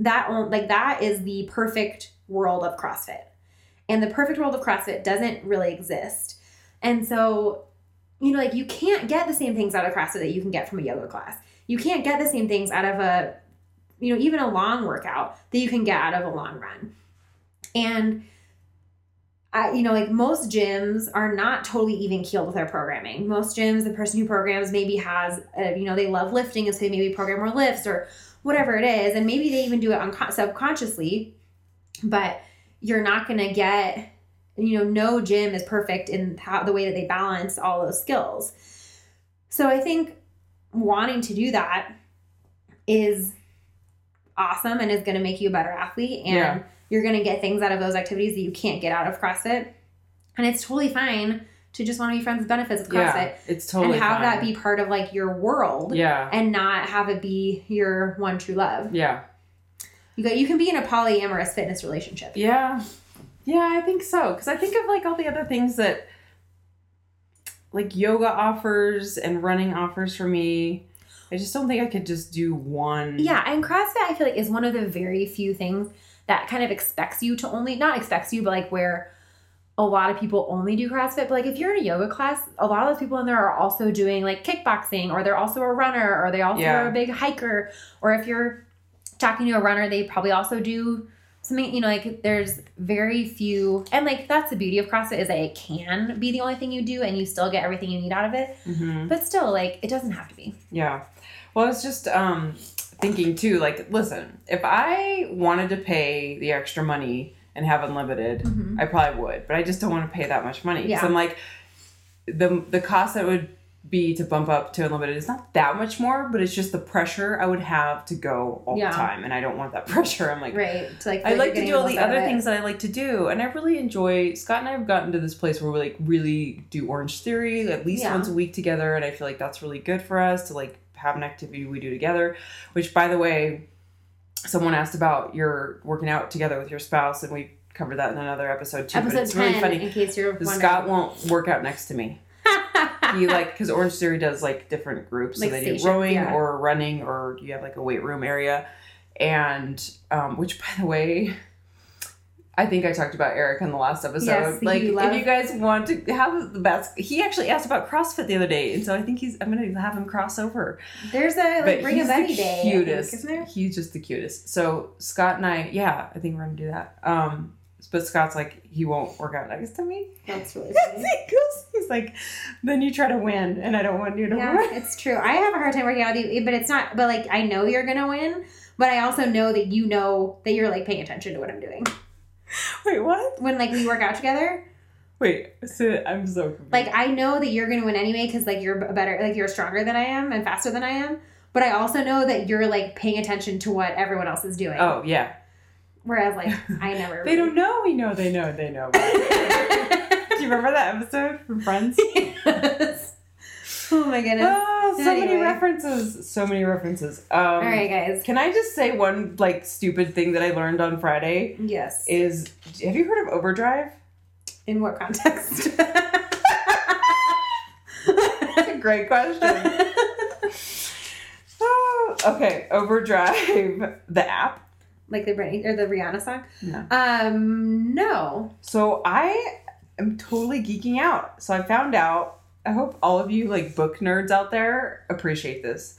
Speaker 2: that like that is the perfect world of CrossFit. And the perfect world of CrossFit doesn't really exist. And so, you know, like you can't get the same things out of CrossFit that you can get from a yoga class. You can't get the same things out of a, you know, even a long workout that you can get out of a long run. And I, you know, like most gyms are not totally even keeled with their programming. Most gyms, the person who programs maybe has, a, you know, they love lifting, and so they maybe program more lifts or whatever it is, and maybe they even do it uncon- subconsciously. But you're not going to get, you know, no gym is perfect in how the way that they balance all those skills. So I think wanting to do that, is awesome and is going to make you a better athlete and
Speaker 1: Yeah.
Speaker 2: you're going to get things out of those activities that you can't get out of CrossFit. And it's totally fine to just want to be friends with benefits with CrossFit
Speaker 1: Yeah, it's totally
Speaker 2: and have
Speaker 1: fine.
Speaker 2: that be part of like your world
Speaker 1: Yeah,
Speaker 2: and not have it be your one true love.
Speaker 1: yeah,
Speaker 2: You go you can be in a polyamorous fitness relationship.
Speaker 1: yeah, yeah. I think so because I think of like all the other things that like yoga offers and running offers for me. I just don't think I could just do one.
Speaker 2: Yeah, and CrossFit I feel like is one of the very few things that kind of expects you to only not expects you, but like where a lot of people only do CrossFit. But like if you're in a yoga class, a lot of those people in there are also doing like kickboxing, or they're also a runner, or they also
Speaker 1: Yeah.
Speaker 2: are a big hiker. Or if you're talking to a runner, they probably also do something, you know, like there's very few and like that's the beauty of CrossFit is that it can be the only thing you do and you still get everything you need out of it.
Speaker 1: hmm
Speaker 2: But still, like it doesn't have to be.
Speaker 1: Yeah. Well, I was just um, thinking too. Like, listen, if I wanted to pay the extra money and have unlimited,
Speaker 2: Mhm.
Speaker 1: I probably would. But I just don't want to pay that much money.
Speaker 2: Yeah.
Speaker 1: So I'm like, the the cost that would be to bump up to unlimited is not that much more, but it's just the pressure I would have to go all
Speaker 2: Yeah.
Speaker 1: the time, and I don't want that pressure. I'm like.
Speaker 2: Right. To like
Speaker 1: I like to do all the other things that I like to do, and I really enjoy. Scott and I have gotten to this place where we like really do Orange Theory at least
Speaker 2: Yeah.
Speaker 1: once a week together, and I feel like that's really good for us to like have an activity we do together. Which, by the way, someone asked about your working out together with your spouse, and we covered that in another episode too.
Speaker 2: Episode
Speaker 1: but it's
Speaker 2: 10,
Speaker 1: really funny.
Speaker 2: in case you're wondering.
Speaker 1: Scott won't work out next to me. He like because Orange Theory does like different groups,
Speaker 2: Like
Speaker 1: so they
Speaker 2: stations,
Speaker 1: do rowing
Speaker 2: yeah.
Speaker 1: or running, or you have like a weight room area, and um, which by the way, I think I talked about Eric in the last episode.
Speaker 2: Yes,
Speaker 1: like
Speaker 2: you
Speaker 1: if you guys want to have the best, he actually asked about CrossFit the other day, and so I think he's I'm gonna have him cross over.
Speaker 2: There's a like bring
Speaker 1: he's
Speaker 2: a Betty
Speaker 1: the
Speaker 2: day. I think,
Speaker 1: cutest.
Speaker 2: isn't there?
Speaker 1: He's just the cutest. So Scott and I, yeah, I think we're gonna do that. Um, but Scott's like he won't work out next to me.
Speaker 2: That's really funny.
Speaker 1: he's like, then you try to win, and I don't want you to
Speaker 2: yeah,
Speaker 1: win.
Speaker 2: it's true. I have a hard time working out with you, but it's not. But like, I know you're gonna win, but I also know that you know that you're like paying attention to what I'm doing
Speaker 1: Wait, what?
Speaker 2: when like we work out together.
Speaker 1: Wait, so I'm so confused.
Speaker 2: Like, I know that you're gonna win anyway because like you're better, like you're stronger than I am and faster than I am. But I also know that you're like paying attention to what everyone else is doing.
Speaker 1: oh yeah,
Speaker 2: Whereas like I never.
Speaker 1: they don't know. We know. They know. They know. Do you remember that episode from Friends?
Speaker 2: Yes. Oh my goodness.
Speaker 1: Oh, so many references. So many references. Um,
Speaker 2: All right, guys.
Speaker 1: Can I just say one like stupid thing that I learned on Friday
Speaker 2: Yes.
Speaker 1: is have you heard of overdrive?
Speaker 2: In what context?
Speaker 1: That's a great question. Oh, okay, overdrive the app.
Speaker 2: Like the Britney or the Rihanna song?
Speaker 1: No.
Speaker 2: Um, no.
Speaker 1: So I am totally geeking out. So I found out. I hope all of you like book nerds out there appreciate this.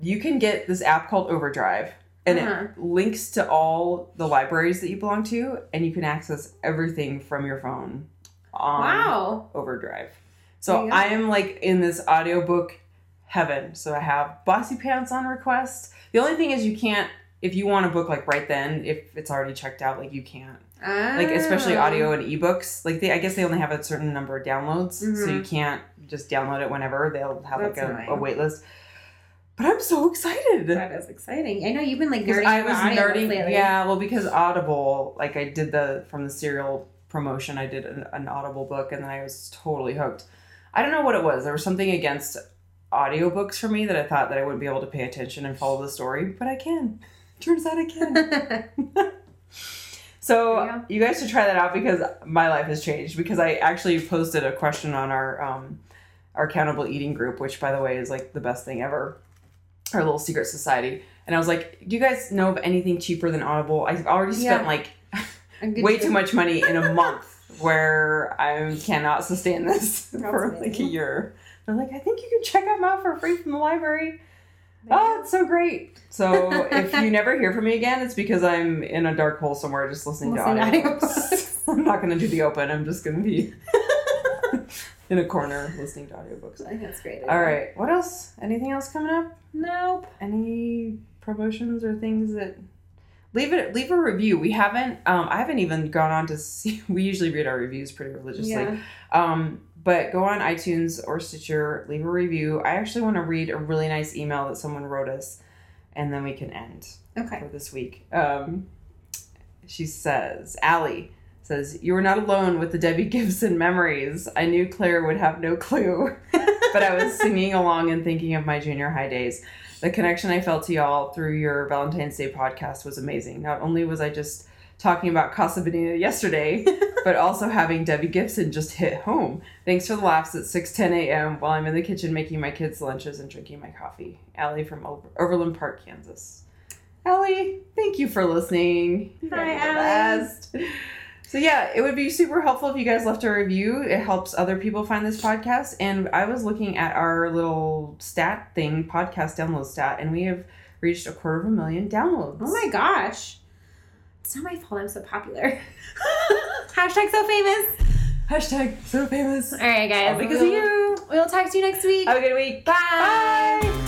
Speaker 1: You can get this app called Overdrive, and
Speaker 2: Uh-huh.
Speaker 1: it links to all the libraries that you belong to, and you can access everything from your phone on
Speaker 2: Wow.
Speaker 1: Overdrive. So. I am like in this audiobook heaven. So I have Bossy Pants on request. The only thing is you can't if you want to book like right then if it's already checked out like you can't like especially
Speaker 2: Oh.
Speaker 1: audio and ebooks like they i guess they only have a certain number of downloads so
Speaker 2: Mhm.
Speaker 1: you can't just download it whenever they'll have like a,
Speaker 2: annoying.
Speaker 1: a wait list but i'm so excited
Speaker 2: That is exciting. I know you've been like nerding
Speaker 1: i was nerding
Speaker 2: lately.
Speaker 1: yeah well because audible like i did the from the serial promotion i did an, an audible book and then i was totally hooked i don't know what it was there was something against audiobooks for me that i thought that i wouldn't be able to pay attention and follow the story but i can turns out i can So
Speaker 2: There you
Speaker 1: guys should try that out because my life has changed because I actually posted a question on our um, our accountable eating group, which by the way is like the best thing ever, our little secret society. And I was like, "Do you guys know of anything cheaper than Audible?" I've already spent
Speaker 2: Yeah.
Speaker 1: like way too much money in a month where I cannot sustain this for like a year. They're like, "I think you can check them out for free from the library." Oh, it's so great. So if you never hear from me again, it's because I'm in a dark hole somewhere just
Speaker 2: listening,
Speaker 1: to
Speaker 2: to
Speaker 1: audiobooks.
Speaker 2: audiobooks.
Speaker 1: I'm not going to do the open. I'm just going to be in a corner listening to audiobooks.
Speaker 2: I think that's great.
Speaker 1: All right. What else? Anything else coming up?
Speaker 2: Nope.
Speaker 1: Any promotions or things that leave it leave a review. We haven't um I haven't even gone on to see we usually read our reviews pretty religiously.
Speaker 2: Yeah.
Speaker 1: Um but go on iTunes or Stitcher, leave a review. I actually want to read a really nice email that someone wrote us, and then we can end
Speaker 2: Okay.
Speaker 1: for this week. Um, she says, Allie says, You were not alone with the Debbie Gibson memories. I knew Claire would have no clue, but I was singing along and thinking of my junior high days. The connection I felt to y'all through your Valentine's Day podcast was amazing. Not only was I just talking about Casa Bonita yesterday, but also having Debbie Gibson just hit home. Thanks for the laughs at 6 10 a.m. while I'm in the kitchen making my kids' lunches and drinking my coffee. Allie from Over- Overland Park, Kansas. Allie, thank you for listening. You
Speaker 2: Hi,
Speaker 1: guys are the
Speaker 2: Allie.
Speaker 1: best. So yeah, it would be super helpful if you guys left a review. It helps other people find this podcast. And I was looking at our little stat thing, podcast download stat, and we have reached a quarter of a million downloads.
Speaker 2: Oh my gosh. It's not my fault I'm so popular. Hashtag so famous.
Speaker 1: Hashtag so famous.
Speaker 2: All right, guys.
Speaker 1: All because of
Speaker 2: we'll,
Speaker 1: you.
Speaker 2: We'll talk to you next week.
Speaker 1: Have a good week.
Speaker 2: Bye.
Speaker 1: Bye.